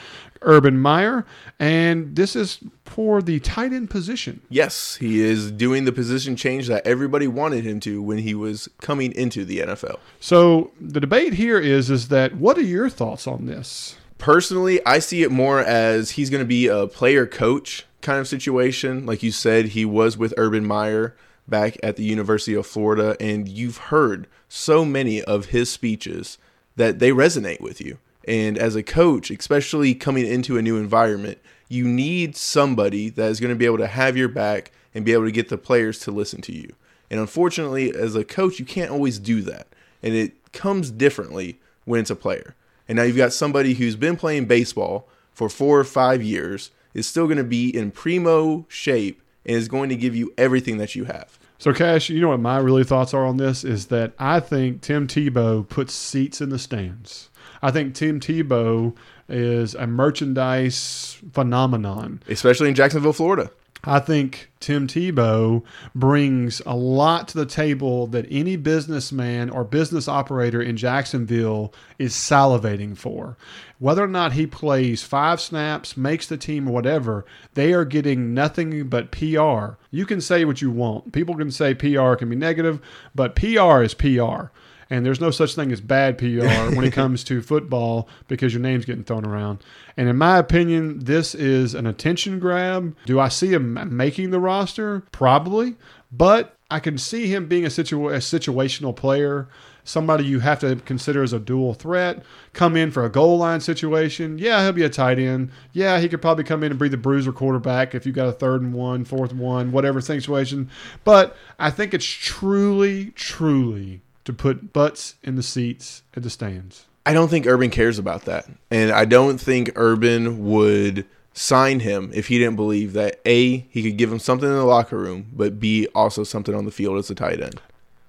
Urban Meyer. And this is for the tight end position. Yes, he is doing the position change that everybody wanted him to when he was coming into the NFL. So the debate here is is that what are your thoughts on this? Personally, I see it more as he's going to be a player coach kind of situation. Like you said, he was with Urban Meyer back at the University of Florida, and you've heard so many of his speeches that they resonate with you. And as a coach, especially coming into a new environment, you need somebody that is going to be able to have your back and be able to get the players to listen to you. And unfortunately, as a coach, you can't always do that. And it comes differently when it's a player. And now you've got somebody who's been playing baseball for four or five years, is still going to be in primo shape, and is going to give you everything that you have. So Cash, you know what my really thoughts are on this is that I think Tim Tebow puts seats in the stands. I think Tim Tebow is a merchandise phenomenon. Especially in Jacksonville, Florida. I think Tim Tebow brings a lot to the table that any businessman or business operator in Jacksonville is salivating for. Whether or not he plays five snaps, makes the team, or whatever, they are getting nothing but PR. You can say what you want. People can say PR can be negative, but PR is PR. And there's no such thing as bad PR when it comes to football because your name's getting thrown around. And in my opinion, this is an attention grab. Do I see him making the roster? Probably. But I can see him being a, situa- a situational player, somebody you have to consider as a dual threat, come in for a goal line situation. Yeah, he'll be a tight end. Yeah, he could probably come in and be the bruiser quarterback if you got a third and one, fourth and one, whatever situation. But I think it's truly, truly to put butts in the seats at the stands. I don't think Urban cares about that. And I don't think Urban would sign him if he didn't believe that A, he could give him something in the locker room, but B, also something on the field as a tight end.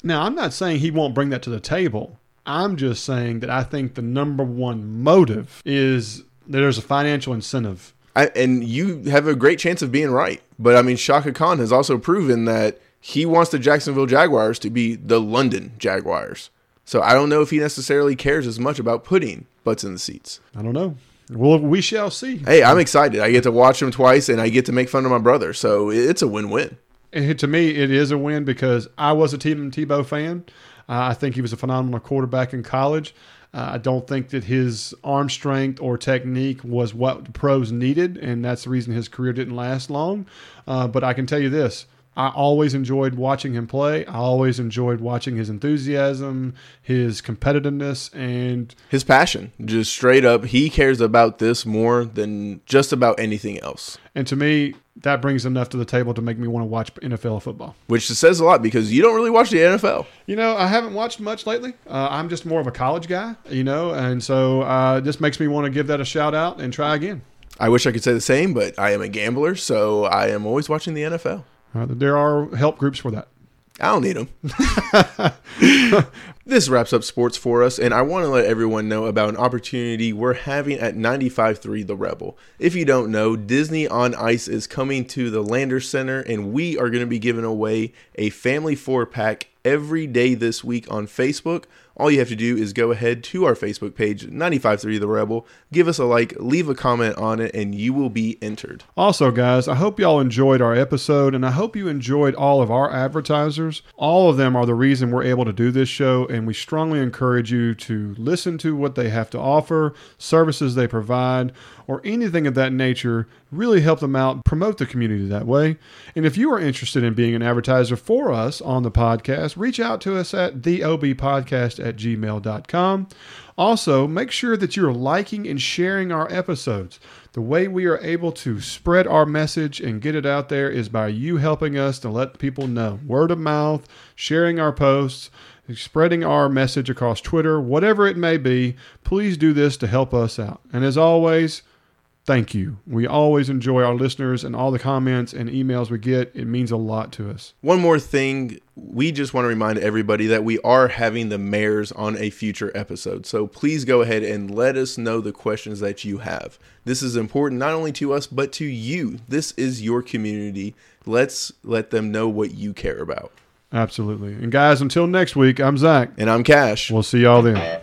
Now, I'm not saying he won't bring that to the table. I'm just saying that I think the number one motive is that there's a financial incentive. I, and you have a great chance of being right. But I mean, Shaka Khan has also proven that he wants the Jacksonville Jaguars to be the London Jaguars. So I don't know if he necessarily cares as much about putting butts in the seats. I don't know. Well, we shall see. Hey, I'm excited. I get to watch him twice and I get to make fun of my brother. So it's a win win. And to me, it is a win because I was a Tim Tebow fan. Uh, I think he was a phenomenal quarterback in college. Uh, I don't think that his arm strength or technique was what the pros needed, and that's the reason his career didn't last long. Uh, but I can tell you this I always enjoyed watching him play. I always enjoyed watching his enthusiasm, his competitiveness, and His passion, just straight up, he cares about this more than just about anything else. and to me, that brings enough to the table to make me want to watch NFL football. Which says a lot because you don't really watch the NFL. You know, I haven't watched much lately. Uh, I'm just more of a college guy, you know, and so uh, this makes me want to give that a shout out and try again. I wish I could say the same, but I am a gambler, so I am always watching the NFL. Uh, there are help groups for that. I don't need them. this wraps up sports for us, and I want to let everyone know about an opportunity we're having at 95.3 The Rebel. If you don't know, Disney on Ice is coming to the Landers Center, and we are going to be giving away a family four pack every day this week on Facebook. All you have to do is go ahead to our Facebook page, 953 The Rebel, give us a like, leave a comment on it, and you will be entered. Also, guys, I hope y'all enjoyed our episode and I hope you enjoyed all of our advertisers. All of them are the reason we're able to do this show, and we strongly encourage you to listen to what they have to offer, services they provide, or anything of that nature. Really help them out, promote the community that way. And if you are interested in being an advertiser for us on the podcast, reach out to us at theobpodcast at gmail.com. Also, make sure that you're liking and sharing our episodes. The way we are able to spread our message and get it out there is by you helping us to let people know. Word of mouth, sharing our posts, spreading our message across Twitter, whatever it may be. Please do this to help us out. And as always, thank you. We always enjoy our listeners and all the comments and emails we get. It means a lot to us. One more thing, we just want to remind everybody that we are having the mayors on a future episode. So please go ahead and let us know the questions that you have. This is important not only to us, but to you. This is your community. Let's let them know what you care about. Absolutely. And guys, until next week, I'm Zach. And I'm Cash. We'll see y'all then.